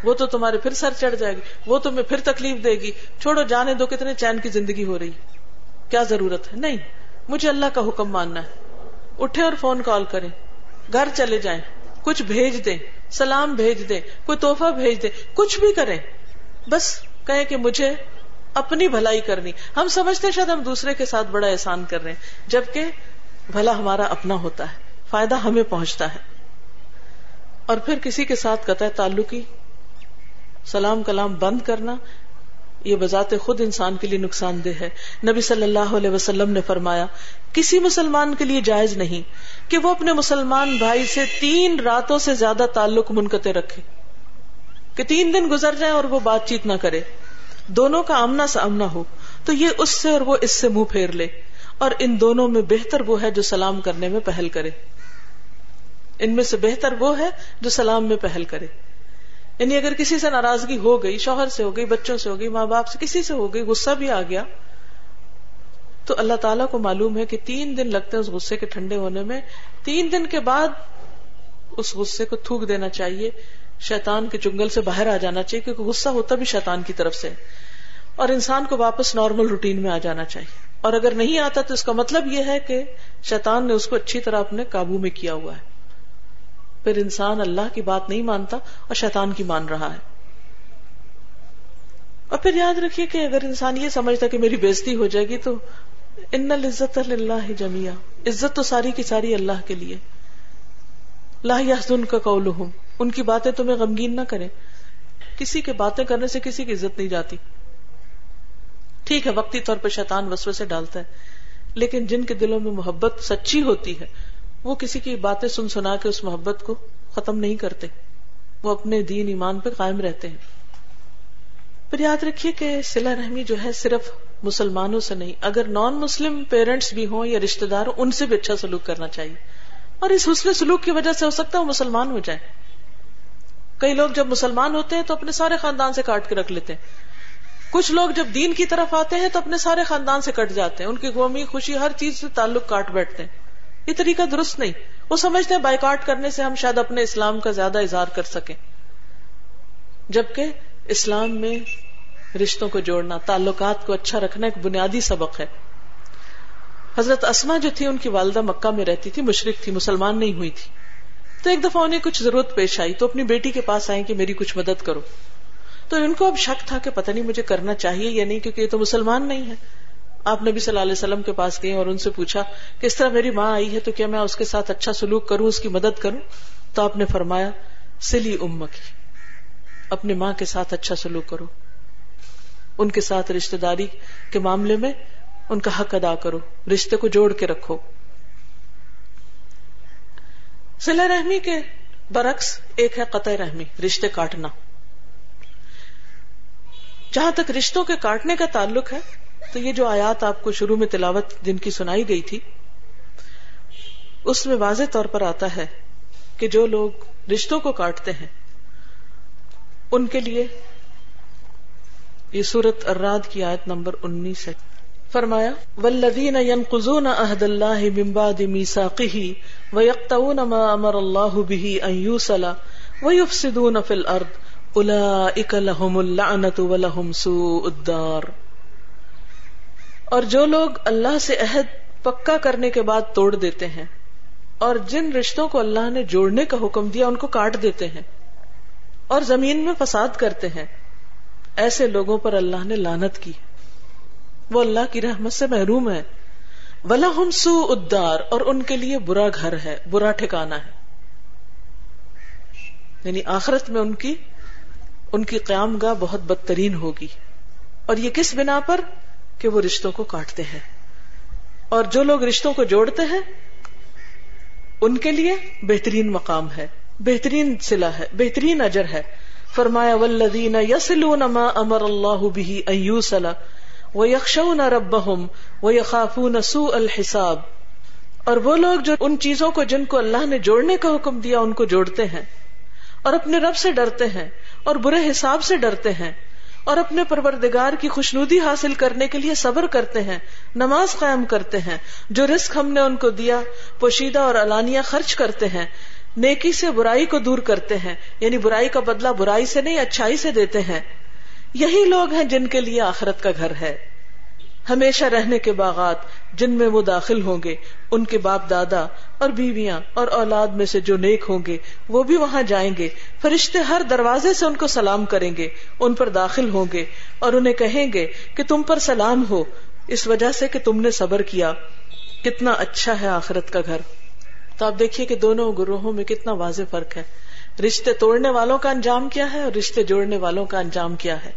Speaker 1: وہ تو تمہارے پھر سر چڑھ جائے گی، وہ تمہیں پھر تکلیف دے گی۔ چھوڑو، جانے دو کتنے چین کی زندگی ہو رہی۔ کیا ضرورت ہے؟ نہیں، مجھے اللہ کا حکم ماننا ہے۔ اٹھے اور فون کال کریں۔ گھر چلے جائیں۔ کچھ بھیج دیں، سلام بھیج دیں، کوئی توحفہ بھیج دیں، کچھ بھی کریں۔ بس کہیں کہ مجھے اپنی بھلائی کرنی۔ ہم سمجھتے شاید ہم دوسرے کے ساتھ بڑا احسان کر رہے ہیں، جبکہ بھلا ہمارا اپنا ہوتا ہے، فائدہ ہمیں پہنچتا ہے۔ اور پھر کسی کے ساتھ قطع تعلقی، سلام کلام بند کرنا، یہ بذات خود انسان کے لیے نقصان دہ ہے۔ نبی صلی اللہ علیہ وسلم نے فرمایا، کسی مسلمان کے لیے جائز نہیں کہ وہ اپنے مسلمان بھائی سے تین راتوں سے زیادہ تعلق منقطع رکھے، کہ تین دن گزر جائیں اور وہ بات چیت نہ کرے۔ دونوں کا آمنا سامنا ہو، تو یہ اس سے اور وہ اس سے منہ پھیر لے۔ اور ان دونوں میں بہتر وہ ہے جو سلام کرنے میں پہل کرے۔ ان میں سے بہتر وہ ہے جو سلام میں پہل کرے۔ یعنی اگر کسی سے ناراضگی ہو گئی، شوہر سے ہو گئی، بچوں سے ہو گئی، ماں باپ سے، کسی سے ہو گئی، غصہ بھی آ گیا، تو اللہ تعالیٰ کو معلوم ہے کہ تین دن لگتے ہیں اس غصے کے ٹھنڈے ہونے میں۔ تین دن کے بعد اس غصے کو تھوک دینا چاہیے۔ شیطان کے جنگل سے باہر آ جانا چاہیے، کیونکہ غصہ ہوتا بھی شیطان کی طرف سے۔ اور انسان کو واپس نارمل روٹین میں آ جانا چاہیے۔ اور اگر نہیں آتا تو اس کا مطلب یہ ہے کہ شیطان نے اس کو اچھی طرح اپنے قابو میں کیا ہوا ہے۔ پھر انسان اللہ کی بات نہیں مانتا اور شیطان کی مان رہا ہے۔ اور پھر یاد رکھیے کہ اگر انسان یہ سمجھتا کہ میری بےزتی ہو جائے گی تو ان العزت اللہ جمیا عزت تو ساری کی ساری اللہ کے لیے۔ کا قول ان کی باتیں تمہیں غمگین نہ کریں۔ کسی کے باتیں کرنے سے کسی کی عزت نہیں جاتی۔ ٹھیک ہے، وقتی طور پہ شیطان وسوسے سے ڈالتا ہے، لیکن جن کے دلوں میں محبت سچی ہوتی ہے، وہ کسی کی باتیں سن سنا کے اس محبت کو ختم نہیں کرتے۔ وہ اپنے دین ایمان پہ قائم رہتے ہیں۔ پھر یاد رکھیے کہ سلا رحمی جو ہے صرف مسلمانوں سے نہیں، اگر نان مسلم پیرنٹس بھی ہوں یا رشتے دار، ان سے بھی اچھا سلوک کرنا چاہیے۔ اور اس حسن سلوک کی وجہ سے ہو سکتا ہے وہ مسلمان ہو جائے کئی لوگ جب مسلمان ہوتے ہیں تو اپنے سارے خاندان سے کاٹ کے رکھ لیتے ہیں۔ کچھ لوگ جب دین کی طرف آتے ہیں تو اپنے سارے خاندان سے کٹ جاتے ہیں۔ ان کی قومی خوشی، ہر چیز سے تعلق کاٹ بیٹھتے ہیں۔ یہ طریقہ درست نہیں۔ وہ سمجھتے ہیں بائیکاٹ کرنے سے ہم شاید اپنے اسلام کا زیادہ اظہار کر سکیں۔ جبکہ اسلام میں رشتوں کو جوڑنا، تعلقات کو اچھا رکھنا ایک بنیادی سبق ہے۔ حضرت اسما جو تھی ان کی والدہ مکہ میں رہتی تھی، مشرق تھی، مسلمان نہیں ہوئی تھی۔ تو ایک دفعہ انہیں کچھ ضرورت پیش آئی تو اپنی بیٹی کے پاس آئے کہ میری کچھ مدد کرو۔ تو ان کو اب شک تھا کہ پتہ نہیں مجھے کرنا چاہیے یا نہیں کیونکہ یہ تو مسلمان نہیں ہے۔ آپ نبی صلی اللہ علیہ وسلم کے پاس گئے اور ان سے پوچھا کہ اس طرح میری ماں آئی ہے تو کیا میں اس کے ساتھ اچھا سلوک کروں، اس کی مدد کروں؟ تو آپ نے فرمایا، سلی ام کی اپنی ماں کے ساتھ اچھا سلوک کرو۔ ان کے ساتھ رشتے داری کے معاملے میں ان کا حق ادا کرو، رشتے کو جوڑ کے رکھو۔ سلا رحمی کے برعکس ایک ہے قطع رحمی، رشتے کاٹنا۔ جہاں تک رشتوں کے کاٹنے کا تعلق ہے، تو یہ جو آیات آپ کو شروع میں تلاوت جن کی سنائی گئی تھی، اس میں واضح طور پر آتا ہے کہ جو لوگ رشتوں کو کاٹتے ہیں، ان کے لیے یہ سورت اراد کی آیت نمبر انیس ہے۔ فرمایا ولدین ينقضون عهد الله من بعد ميثاقه ويقطعون ما امر الله به ان يوصل ويفسدون في الارض اولئك لهم اللعنه ولهم سوء الدار۔ اور جو لوگ اللہ سے عہد پکا کرنے کے بعد توڑ دیتے ہیں اور جن رشتوں کو اللہ نے جوڑنے کا حکم دیا، ان کو کاٹ دیتے ہیں اور زمین میں فساد کرتے ہیں، ایسے لوگوں پر اللہ نے لانت کی۔ وہ اللہ کی رحمت سے محروم ہے۔ ولا ہم سو ادار اور ان کے لیے برا گھر ہے، برا ٹھکانا ہے۔ یعنی آخرت میں ان کی ان کی قیام گاہ بہت بدترین ہوگی۔ اور یہ کس بنا پر؟ کہ وہ رشتوں کو کاٹتے ہیں۔ اور جو لوگ رشتوں کو جوڑتے ہیں، ان کے لیے بہترین مقام ہے، بہترین سلا ہے، بہترین اجر ہے۔ فرمایا ولدین یسلون ما امر اللہ به ان وہ یکشون رب وہ یخافون سو الحساب اور وہ لوگ جو ان چیزوں کو جن کو اللہ نے جوڑنے کا حکم دیا، ان کو جوڑتے ہیں اور اپنے رب سے ڈرتے ہیں اور برے حساب سے ڈرتے ہیں اور اپنے پروردگار کی خوشنودی حاصل کرنے کے لیے صبر کرتے ہیں، نماز قائم کرتے ہیں، جو رسک ہم نے ان کو دیا، پوشیدہ اور علانیہ خرچ کرتے ہیں، نیکی سے برائی کو دور کرتے ہیں یعنی برائی کا بدلہ برائی سے نہیں، اچھائی سے دیتے ہیں۔ یہی لوگ ہیں جن کے لیے آخرت کا گھر ہے۔ ہمیشہ رہنے کے باغات جن میں وہ داخل ہوں گے، ان کے باپ دادا اور بیویاں اور اولاد میں سے جو نیک ہوں گے، وہ بھی وہاں جائیں گے۔ فرشتے ہر دروازے سے ان کو سلام کریں گے، ان پر داخل ہوں گے اور انہیں کہیں گے کہ تم پر سلام ہو۔ اس وجہ سے کہ تم نے صبر کیا۔ کتنا اچھا ہے آخرت کا گھر۔ تو آپ دیکھیے کہ دونوں گروہوں میں کتنا واضح فرق ہے۔ رشتے توڑنے والوں کا انجام کیا ہے اور رشتے جوڑنے والوں کا انجام کیا ہے؟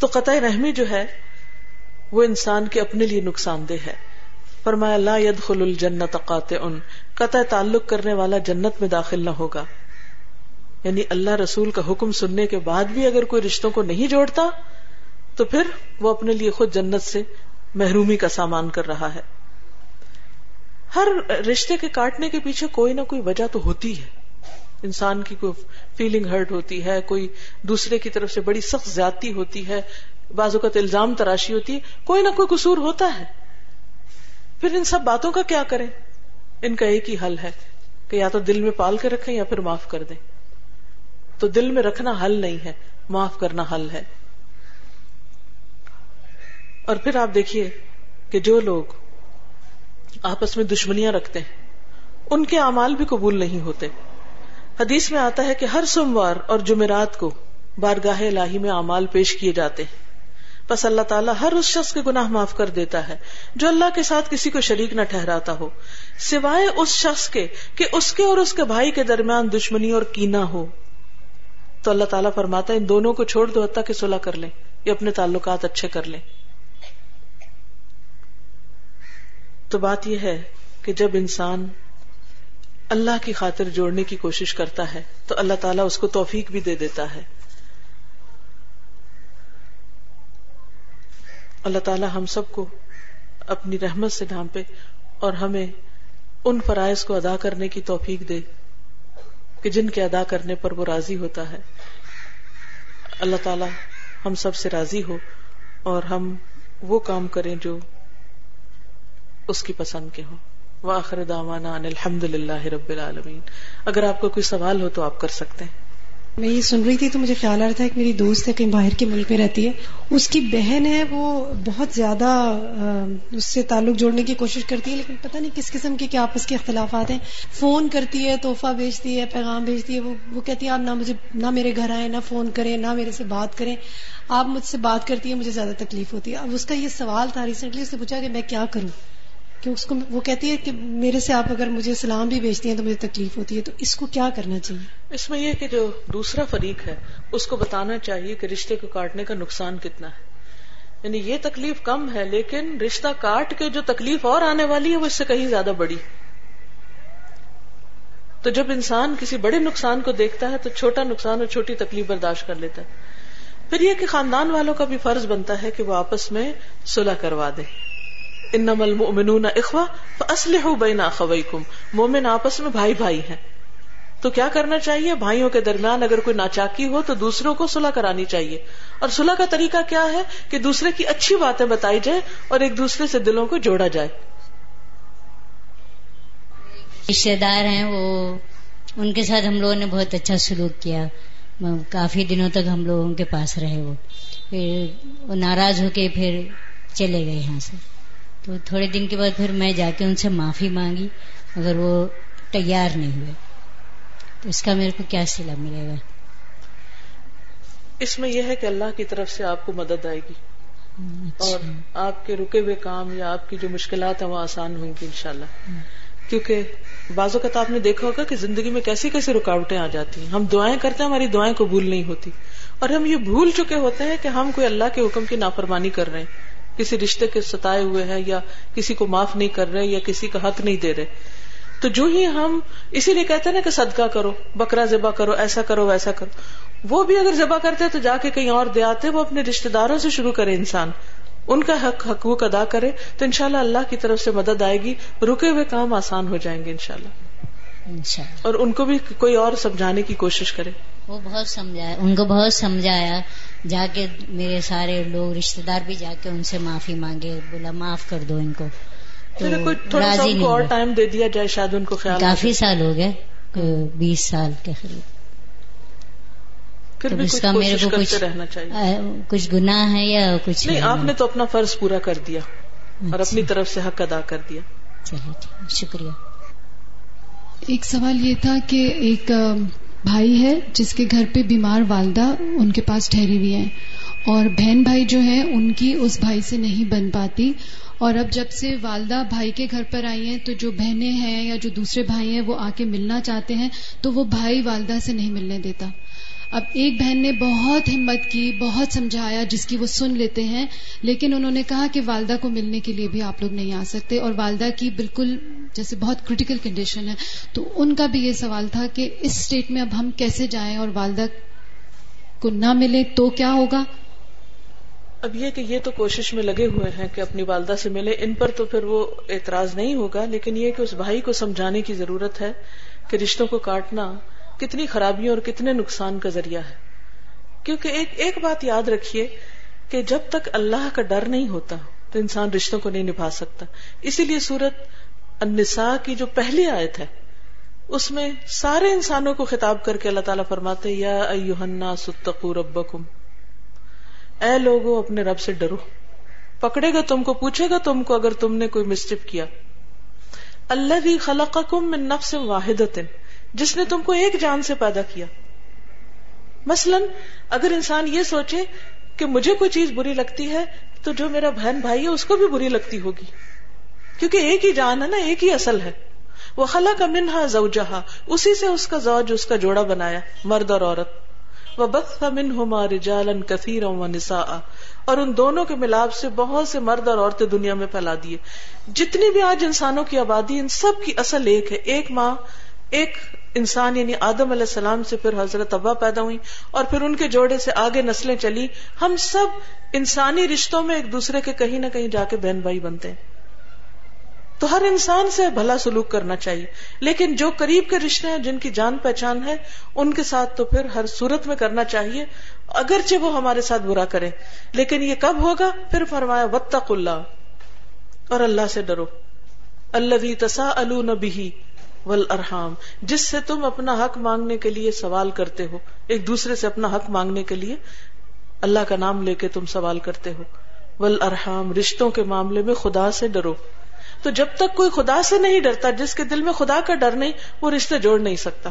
Speaker 1: تو قطع رحمی جو ہے، وہ انسان کے اپنے لیے نقصان دہ ہے۔ فرمایا، لا يدخل الجنت قاطع قطع تعلق کرنے والا جنت میں داخل نہ ہوگا۔ یعنی اللہ رسول کا حکم سننے کے بعد بھی اگر کوئی رشتوں کو نہیں جوڑتا، تو پھر وہ اپنے لیے خود جنت سے محرومی کا سامان کر رہا ہے۔ ہر رشتے کے کاٹنے کے پیچھے کوئی نہ کوئی وجہ تو ہوتی ہے۔ انسان کی کوئی فیلنگ ہرٹ ہوتی ہے، کوئی دوسرے کی طرف سے بڑی سخت زیادتی ہوتی ہے، بعض اوقات الزام تراشی ہوتی ہے، کوئی نہ کوئی قصور ہوتا ہے۔ پھر ان سب باتوں کا کیا کریں؟ ان کا ایک ہی حل ہے کہ یا تو دل میں پال کے رکھیں یا پھر معاف کر دیں۔ تو دل میں رکھنا حل نہیں ہے، معاف کرنا حل ہے۔ اور پھر آپ دیکھیے کہ جو لوگ آپس میں دشمنیاں رکھتے ہیں، ان کے اعمال بھی قبول نہیں ہوتے۔ حدیث میں آتا ہے کہ ہر سوموار اور جمعرات کو بارگاہ الہی میں اعمال پیش کیے جاتے ہیں۔ بس اللہ تعالیٰ ہر اس شخص کے گناہ معاف کر دیتا ہے جو اللہ کے ساتھ کسی کو شریک نہ ٹھہراتا ہو۔ سوائے اس شخص کے کہ اس کے اور اس کے بھائی کے درمیان دشمنی اور کینا ہو۔ تو اللہ تعالیٰ فرماتا ہے، ان دونوں کو چھوڑ دو، حتیٰ کہ صلح کر لیں۔ یا اپنے تعلقات اچھے کر لیں۔ تو بات یہ ہے کہ جب انسان اللہ کی خاطر جوڑنے کی کوشش کرتا ہے تو اللہ تعالیٰ اس کو توفیق بھی دے دیتا ہے۔ اللہ تعالیٰ ہم سب کو اپنی رحمت سے ڈھانپے اور ہمیں ان فرائض کو ادا کرنے کی توفیق دے کہ جن کے ادا کرنے پر وہ راضی ہوتا ہے۔ اللہ تعالی ہم سب سے راضی ہو اور ہم وہ کام کریں جو اس کی پسند کے ہوں۔ واخر دعوانا ان الحمد للہ رب العالمین۔ اگر آپ کو کوئی سوال ہو تو آپ کر سکتے ہیں۔
Speaker 2: میں یہ سن رہی تھی تو مجھے خیال آ رہا تھا ایک میری دوست ہے کہیں باہر کے ملک میں رہتی ہے۔ اس کی بہن ہے، وہ بہت زیادہ اس سے تعلق جوڑنے کی کوشش کرتی ہے، لیکن پتہ نہیں کس قسم کے، کیا آپس کے اختلافات ہیں۔ فون کرتی ہے، تحفہ بھیجتی ہے، پیغام بھیجتی ہے، وہ وہ کہتی ہے، آپ نہ مجھے، نہ میرے گھر آئے نہ فون کریں، نہ میرے سے بات کریں۔ آپ مجھ سے بات کرتی ہے مجھے زیادہ تکلیف ہوتی ہے۔ اب اس کا یہ سوال تھا ریسنٹلی، اس نے پوچھا کہ میں کیا کروں؟ کہ اس کو وہ کہتی ہے کہ میرے سے آپ اگر مجھے سلام بھی بھیجتی ہیں تو مجھے تکلیف ہوتی ہے، تو اس کو کیا کرنا چاہیے؟
Speaker 1: اس میں یہ کہ جو دوسرا فریق ہے، اس کو بتانا چاہیے کہ رشتے کو کاٹنے کا نقصان کتنا ہے۔ یعنی یہ تکلیف کم ہے، لیکن رشتہ کاٹ کے جو تکلیف اور آنے والی ہے، وہ اس سے کہیں زیادہ بڑی تو جب انسان کسی بڑے نقصان کو دیکھتا ہے، تو چھوٹا نقصان اور چھوٹی تکلیف برداشت کر لیتا ہے۔ پھر یہ کہ خاندان والوں کا بھی فرض بنتا ہے کہ وہ آپس میں صلح کروا دے انما المؤمنون اخوہ فاصلحوا بین اخویکم مومن آپس میں بھائی بھائی ہیں۔ تو کیا کرنا چاہیے؟ بھائیوں کے درمیان اگر کوئی ناچاکی ہو تو دوسروں کو صلح کرانی چاہیے۔ اور صلح کا طریقہ کیا ہے؟ کہ دوسرے کی اچھی باتیں بتائی جائے اور ایک دوسرے سے دلوں کو جوڑا جائے۔
Speaker 3: رشتے دار ہیں، وہ ان کے ساتھ ہم لوگوں نے بہت اچھا سلوک کیا۔ کافی دنوں تک ہم لوگوں کے پاس رہے وہ۔ پھر وہ ناراض ہو کے پھر چلے گئے یہاں سے۔ تو تھوڑے دن کے بعد پھر میں جا کے ان سے معافی مانگی مگر وہ تیار نہیں ہوئے۔ تو اس کا میرے کو کیا سلا ملے گا؟
Speaker 1: اس میں یہ ہے کہ اللہ کی طرف سے آپ کو مدد آئے گی۔
Speaker 3: اچھا۔
Speaker 1: اور آپ کے رکے ہوئے کام یا آپ کی جو مشکلات ہیں وہ آسان ہوئیں گی انشاءاللہ۔ کیونکہ بعض اوقات آپ نے دیکھا ہوگا کہ زندگی میں کیسی کیسی رکاوٹیں آ جاتی ہیں۔ ہم دعائیں کرتے ہیں ہماری دعائیں قبول نہیں ہوتی۔ اور ہم یہ بھول چکے ہوتے ہیں کہ ہم کوئی اللہ کے حکم کی نافرمانی کر رہے ہیں۔ کسی رشتے کے ستائے ہوئے ہیں یا کسی کو معاف نہیں کر رہے یا کسی کا حق نہیں دے رہے۔ تو جو ہی ہم اسی لیے کہتے ہیں نا کہ صدقہ کرو بکرا ذبح کرو ایسا کرو ویسا کرو۔ وہ بھی اگر ذبح کرتے تو جا کے کہیں اور دے آتے وہ اپنے رشتے داروں سے شروع کرے انسان۔ ان کا حق حقوق ادا کرے تو انشاءاللہ اللہ کی طرف سے مدد آئے گی رکے ہوئے کام آسان ہو جائیں گے انشاءاللہ۔ اور ان کو بھی کوئی اور سمجھانے کی کوشش کرے۔
Speaker 3: وہ بہت سمجھایا ان کو بہت سمجھایا۔ جا کے میرے سارے لوگ رشتے دار بھی جا کے ان سے معافی مانگے بولا معاف کر دو ان کو۔
Speaker 1: راضی نہیں اور ٹائم دے دیا جائے شاید ان کو خیال
Speaker 3: کافی سال ہو گئے بیس سال کے قریب۔
Speaker 1: اس کا میرے کو کچھ رہنا چاہیے۔
Speaker 3: کچھ گناہ ہے یا کچھ
Speaker 1: نہیں آپ نے تو اپنا فرض پورا کر دیا اور
Speaker 3: اچھا۔
Speaker 1: اپنی طرف سے حق ادا کر دیا۔
Speaker 3: چلیے شکریہ۔
Speaker 4: ایک سوال یہ تھا کہ ایک بھائی ہے جس کے گھر پہ بیمار والدہ ان کے پاس ٹھہری ہوئی ہیں۔ اور بہن بھائی جو ہے ان کی اس بھائی سے نہیں بن پاتی۔ اور اب جب سے والدہ بھائی کے گھر پر آئی ہیں، تو جو بہنیں ہیں یا جو دوسرے بھائی ہیں، وہ آ کے ملنا چاہتے ہیں، تو وہ بھائی والدہ سے نہیں ملنے دیتا۔ اب ایک بہن نے بہت ہمت کی، بہت سمجھایا جس کی وہ سن لیتے ہیں، لیکن انہوں نے کہا کہ والدہ کو ملنے کے لیے بھی آپ لوگ نہیں آ سکتے اور والدہ کی بالکل جیسے بہت کریٹیکل کنڈیشن ہے۔ تو ان کا بھی یہ سوال تھا کہ اس اسٹیٹ میں اب ہم کیسے جائیں اور والدہ کو نہ ملے تو کیا ہوگا؟
Speaker 1: اب یہ کہ یہ تو کوشش میں لگے ہوئے ہیں کہ اپنی والدہ سے ملے، ان پر تو پھر وہ اعتراض نہیں ہوگا، لیکن یہ کہ اس بھائی کو سمجھانے کی ضرورت ہے کہ رشتوں کو کاٹنا کتنی خرابیوں اور کتنے نقصان کا ذریعہ ہے۔ کیونکہ ایک ایک بات یاد رکھیے کہ جب تک اللہ کا ڈر نہیں ہوتا تو انسان رشتوں کو نہیں نبھا سکتا۔ اسی لیے سورت النساء کی جو پہلی آیت ہے، اس میں سارے انسانوں کو خطاب کر کے اللہ تعالیٰ فرماتے یا ستقو ربکم۔ اے لوگو، اپنے رب سے ڈرو۔ پکڑے گا تم کو، پوچھے گا تم کو اگر تم نے کوئی مسٹپ کیا۔ اللہ خلقکم من نفس واحد جس نے تم کو ایک جان سے پیدا کیا۔ مثلا اگر انسان یہ سوچے کہ مجھے کوئی چیز بری لگتی ہے، تو جو میرا بہن بھائی ہے، اس کو بھی بری لگتی ہوگی۔ کیونکہ ایک ہی جان ہے نا، ایک ہی اصل ہے۔ وہ خلا کا منہا زوجہا، اسی سے اس کا زوج، اس کا جوڑا بنایا، مرد اور عورت۔ وہ بخ من ہوما رجالن کثیر و اور ان دونوں کے ملاپ سے بہت سے مرد اور عورتیں دنیا میں پھیلا دیے۔ جتنی بھی آج انسانوں کی آبادی، ان سب کی اصل ایک ہے۔ ایک ماں، ایک انسان یعنی آدم علیہ السلام سے پھر حضرت ابا پیدا ہوئی اور پھر ان کے جوڑے سے آگے نسلیں چلی۔ ہم سب انسانی رشتوں میں ایک دوسرے کے کہیں نہ کہیں جا کے بہن بھائی بنتے ہیں۔ تو ہر انسان سے بھلا سلوک کرنا چاہیے۔ لیکن جو قریب کے رشتے ہیں، جن کی جان پہچان ہے، ان کے ساتھ تو پھر ہر صورت میں کرنا چاہیے۔ اگرچہ وہ ہمارے ساتھ برا کرے لیکن یہ کب ہوگا؟ پھر فرمایا وطق اللہ اور اللہ سے ڈرو۔ اللہ تسا البی ول ارحام جس سے تم اپنا حق مانگنے کے لیے سوال کرتے ہو، ایک دوسرے سے اپنا حق مانگنے کے لیے اللہ کا نام لے کے تم سوال کرتے ہو۔ ول ارحام رشتوں کے معاملے میں خدا سے ڈرو۔ تو جب تک کوئی خدا سے نہیں ڈرتا، جس کے دل میں خدا کا ڈر نہیں، وہ رشتے جوڑ نہیں سکتا۔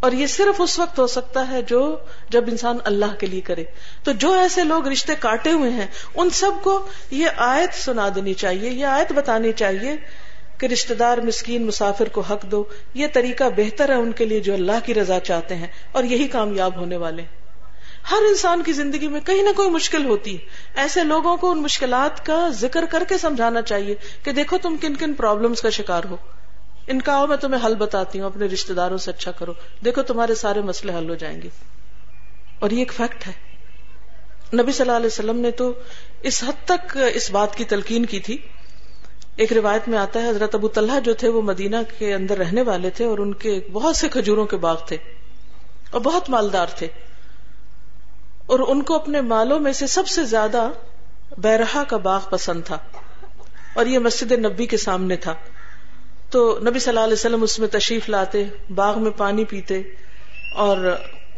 Speaker 1: اور یہ صرف اس وقت ہو سکتا ہے جو جب انسان اللہ کے لیے کرے۔ تو جو ایسے لوگ رشتے کاٹے ہوئے ہیں، ان سب کو یہ آیت سنا دینی چاہیے، یہ آیت بتانی چاہیے کہ رشتے دار مسکین مسافر کو حق دو، یہ طریقہ بہتر ہے ان کے لیے جو اللہ کی رضا چاہتے ہیں اور یہی کامیاب ہونے والے۔ ہیں ہر انسان کی زندگی میں کہیں نہ کوئی مشکل ہوتی ہے۔ ایسے لوگوں کو ان مشکلات کا ذکر کر کے سمجھانا چاہیے کہ دیکھو تم کن کن پرابلمس کا شکار ہو۔ ان کا میں تمہیں حل بتاتی ہوں، اپنے رشتے داروں سے اچھا کرو۔ دیکھو تمہارے سارے مسئلے حل ہو جائیں گے۔ اور یہ ایک فیکٹ ہے۔ نبی صلی اللہ علیہ وسلم نے تو اس حد تک اس بات کی تلقین کی تھی۔ ایک روایت میں آتا ہے، حضرت ابو طلحہ جو تھے، وہ مدینہ کے اندر رہنے والے تھے اور ان کے بہت سے کھجوروں کے باغ تھے اور بہت مالدار تھے۔ اور ان کو اپنے مالوں میں سے سب سے زیادہ بیرہا کا باغ پسند تھا اور یہ مسجد نبی کے سامنے تھا۔ تو نبی صلی اللہ علیہ وسلم اس میں تشریف لاتے، باغ میں پانی پیتے اور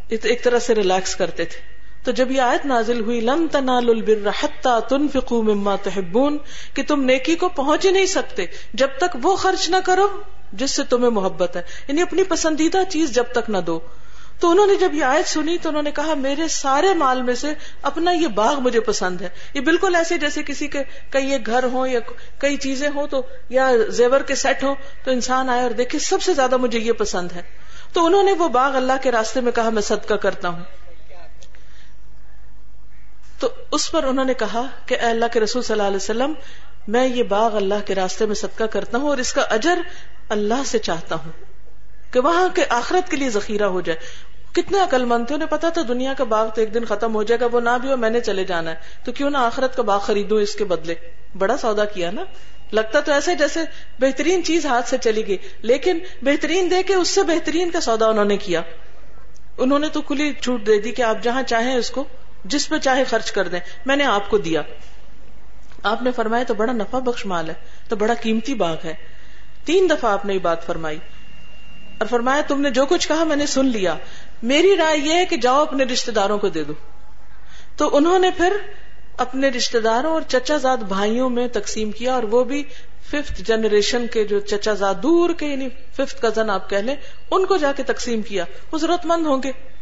Speaker 1: ایک طرح سے ریلیکس کرتے تھے۔ تو جب یہ آیت نازل ہوئی لن تنالوا البر حتى تنفقوا مما تحبون، کہ تم نیکی کو پہنچ ہی نہیں سکتے، جب تک وہ خرچ نہ کرو، جس سے تمہیں محبت ہے۔ یعنی اپنی پسندیدہ چیز جب تک نہ دو۔ تو انہوں نے جب یہ آیت سنی، تو انہوں نے کہا، میرے سارے مال میں سے اپنا یہ باغ مجھے پسند ہے۔ یہ بالکل ایسے جیسے کسی کے کئی ایک گھر ہو یا کئی چیزیں ہوں، تو یا زیور کے سیٹ ہو تو انسان آئے اور دیکھے، سب سے زیادہ مجھے یہ پسند ہے۔ تو انہوں نے وہ باغ اللہ کے راستے میں کہا، میں صدقہ کرتا ہوں۔ تو اس پر انہوں نے کہا کہ اے اللہ کے رسول صلی اللہ علیہ وسلم، میں یہ باغ اللہ کے راستے میں صدقہ کرتا ہوں اور اس کا اجر اللہ سے چاہتا ہوں کہ وہاں کے آخرت کے لیے ذخیرہ ہو جائے۔ کتنے عقل مند تھے، انہیں پتا تھا دنیا کا باغ تو ایک دن ختم ہو جائے گا، وہ نہ بھی ہو، میں نے چلے جانا ہے۔ تو کیوں نہ آخرت کا باغ خریدوں اس کے بدلے۔ بڑا سودا کیا نا۔ لگتا تو ایسے جیسے بہترین چیز ہاتھ سے چلی گئی، لیکن بہترین دے کے اس سے بہترین کا سودا انہوں نے کیا۔ انہوں نے تو کھلی چھوٹ دے دی کہ آپ جہاں چاہیں اس کو جس پہ چاہے خرچ کر دیں۔ میں نے آپ کو دیا۔ آپ نے فرمایا تو بڑا نفع بخش مال ہے، تو بڑا قیمتی باغ ہے۔ تین دفعہ آپ نے یہ بات فرمائی۔ اور فرمایا تم نے جو کچھ کہا میں نے سن لیا۔ میری رائے یہ ہے کہ جاؤ اپنے رشتے داروں کو دے دو۔ تو انہوں نے پھر اپنے رشتے داروں اور چچا زاد بھائیوں میں تقسیم کیا اور وہ بھی ففتھ جنریشن کے جو چچا زاد دور کے یعنی ففتھ کزن آپ کہہ لیں، ان کو جا کے تقسیم کیا۔ وہ ضرورت مند ہوں گے۔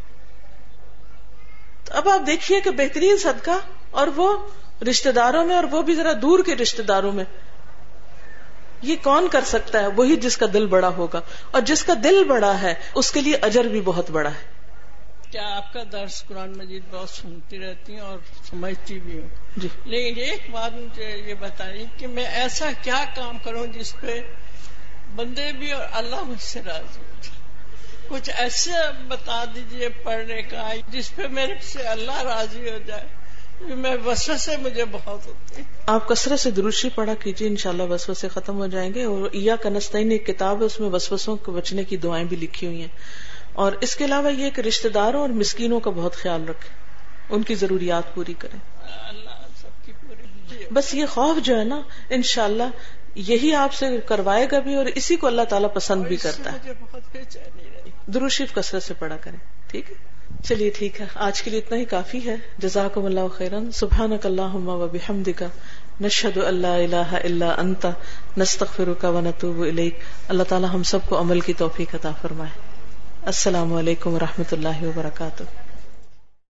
Speaker 1: اب آپ دیکھیے کہ بہترین صدقہ اور وہ رشتے داروں میں اور وہ بھی ذرا دور کے رشتے داروں میں یہ کون کر سکتا ہے؟ وہی جس کا دل بڑا ہوگا۔ اور جس کا دل بڑا ہے اس کے لیے اجر بھی بہت بڑا ہے۔
Speaker 5: کیا آپ کا درس قرآن مجید بہت سنتی رہتی ہوں اور سمجھتی بھی ہوں؟ جی۔ لیکن ایک بات مجھے یہ بتائیے کہ میں ایسا کیا کام کروں جس پہ بندے بھی اور اللہ مجھ سے راضی ہو کچھ ایسے بتا دیجیے پڑھنے کا جس پہ میرے سے اللہ راضی ہو جائے میں وسوسے مجھے بہت ہوتے
Speaker 1: آپ کثرت سے دروشی پڑھا کیجیے ان شاء اللہ وسوسے ختم ہو جائیں گے اور یا کنستین ایک کتاب ہے اس میں وسوسوں کے بچنے کی دعائیں بھی لکھی ہوئی ہیں۔ اور اس کے علاوہ یہ کہ رشتے داروں اور مسکینوں کا بہت خیال رکھے ان کی ضروریات پوری کریں۔ بس یہ خوف جو ہے نا ان شاء اللہ یہی آپ سے کروائے گا بھی اور اسی کو اللہ تعالیٰ پسند بھی کرتا ہے۔ دروشیف کثرت سے پڑھا کریں۔ ٹھیک ہے؟ چلیے ٹھیک ہے۔ آج کے لیے اتنا ہی کافی ہے۔ جزاکم اللہ خیرن سبحان اللہ و بحمد کا نشد اللہ اللہ اللہ انتا نستغفر کا و نتوب الیک۔ اللہ تعالی ہم سب کو عمل کی توفیق عطا فرمائے۔ السلام علیکم و رحمۃ اللہ وبرکاتہ۔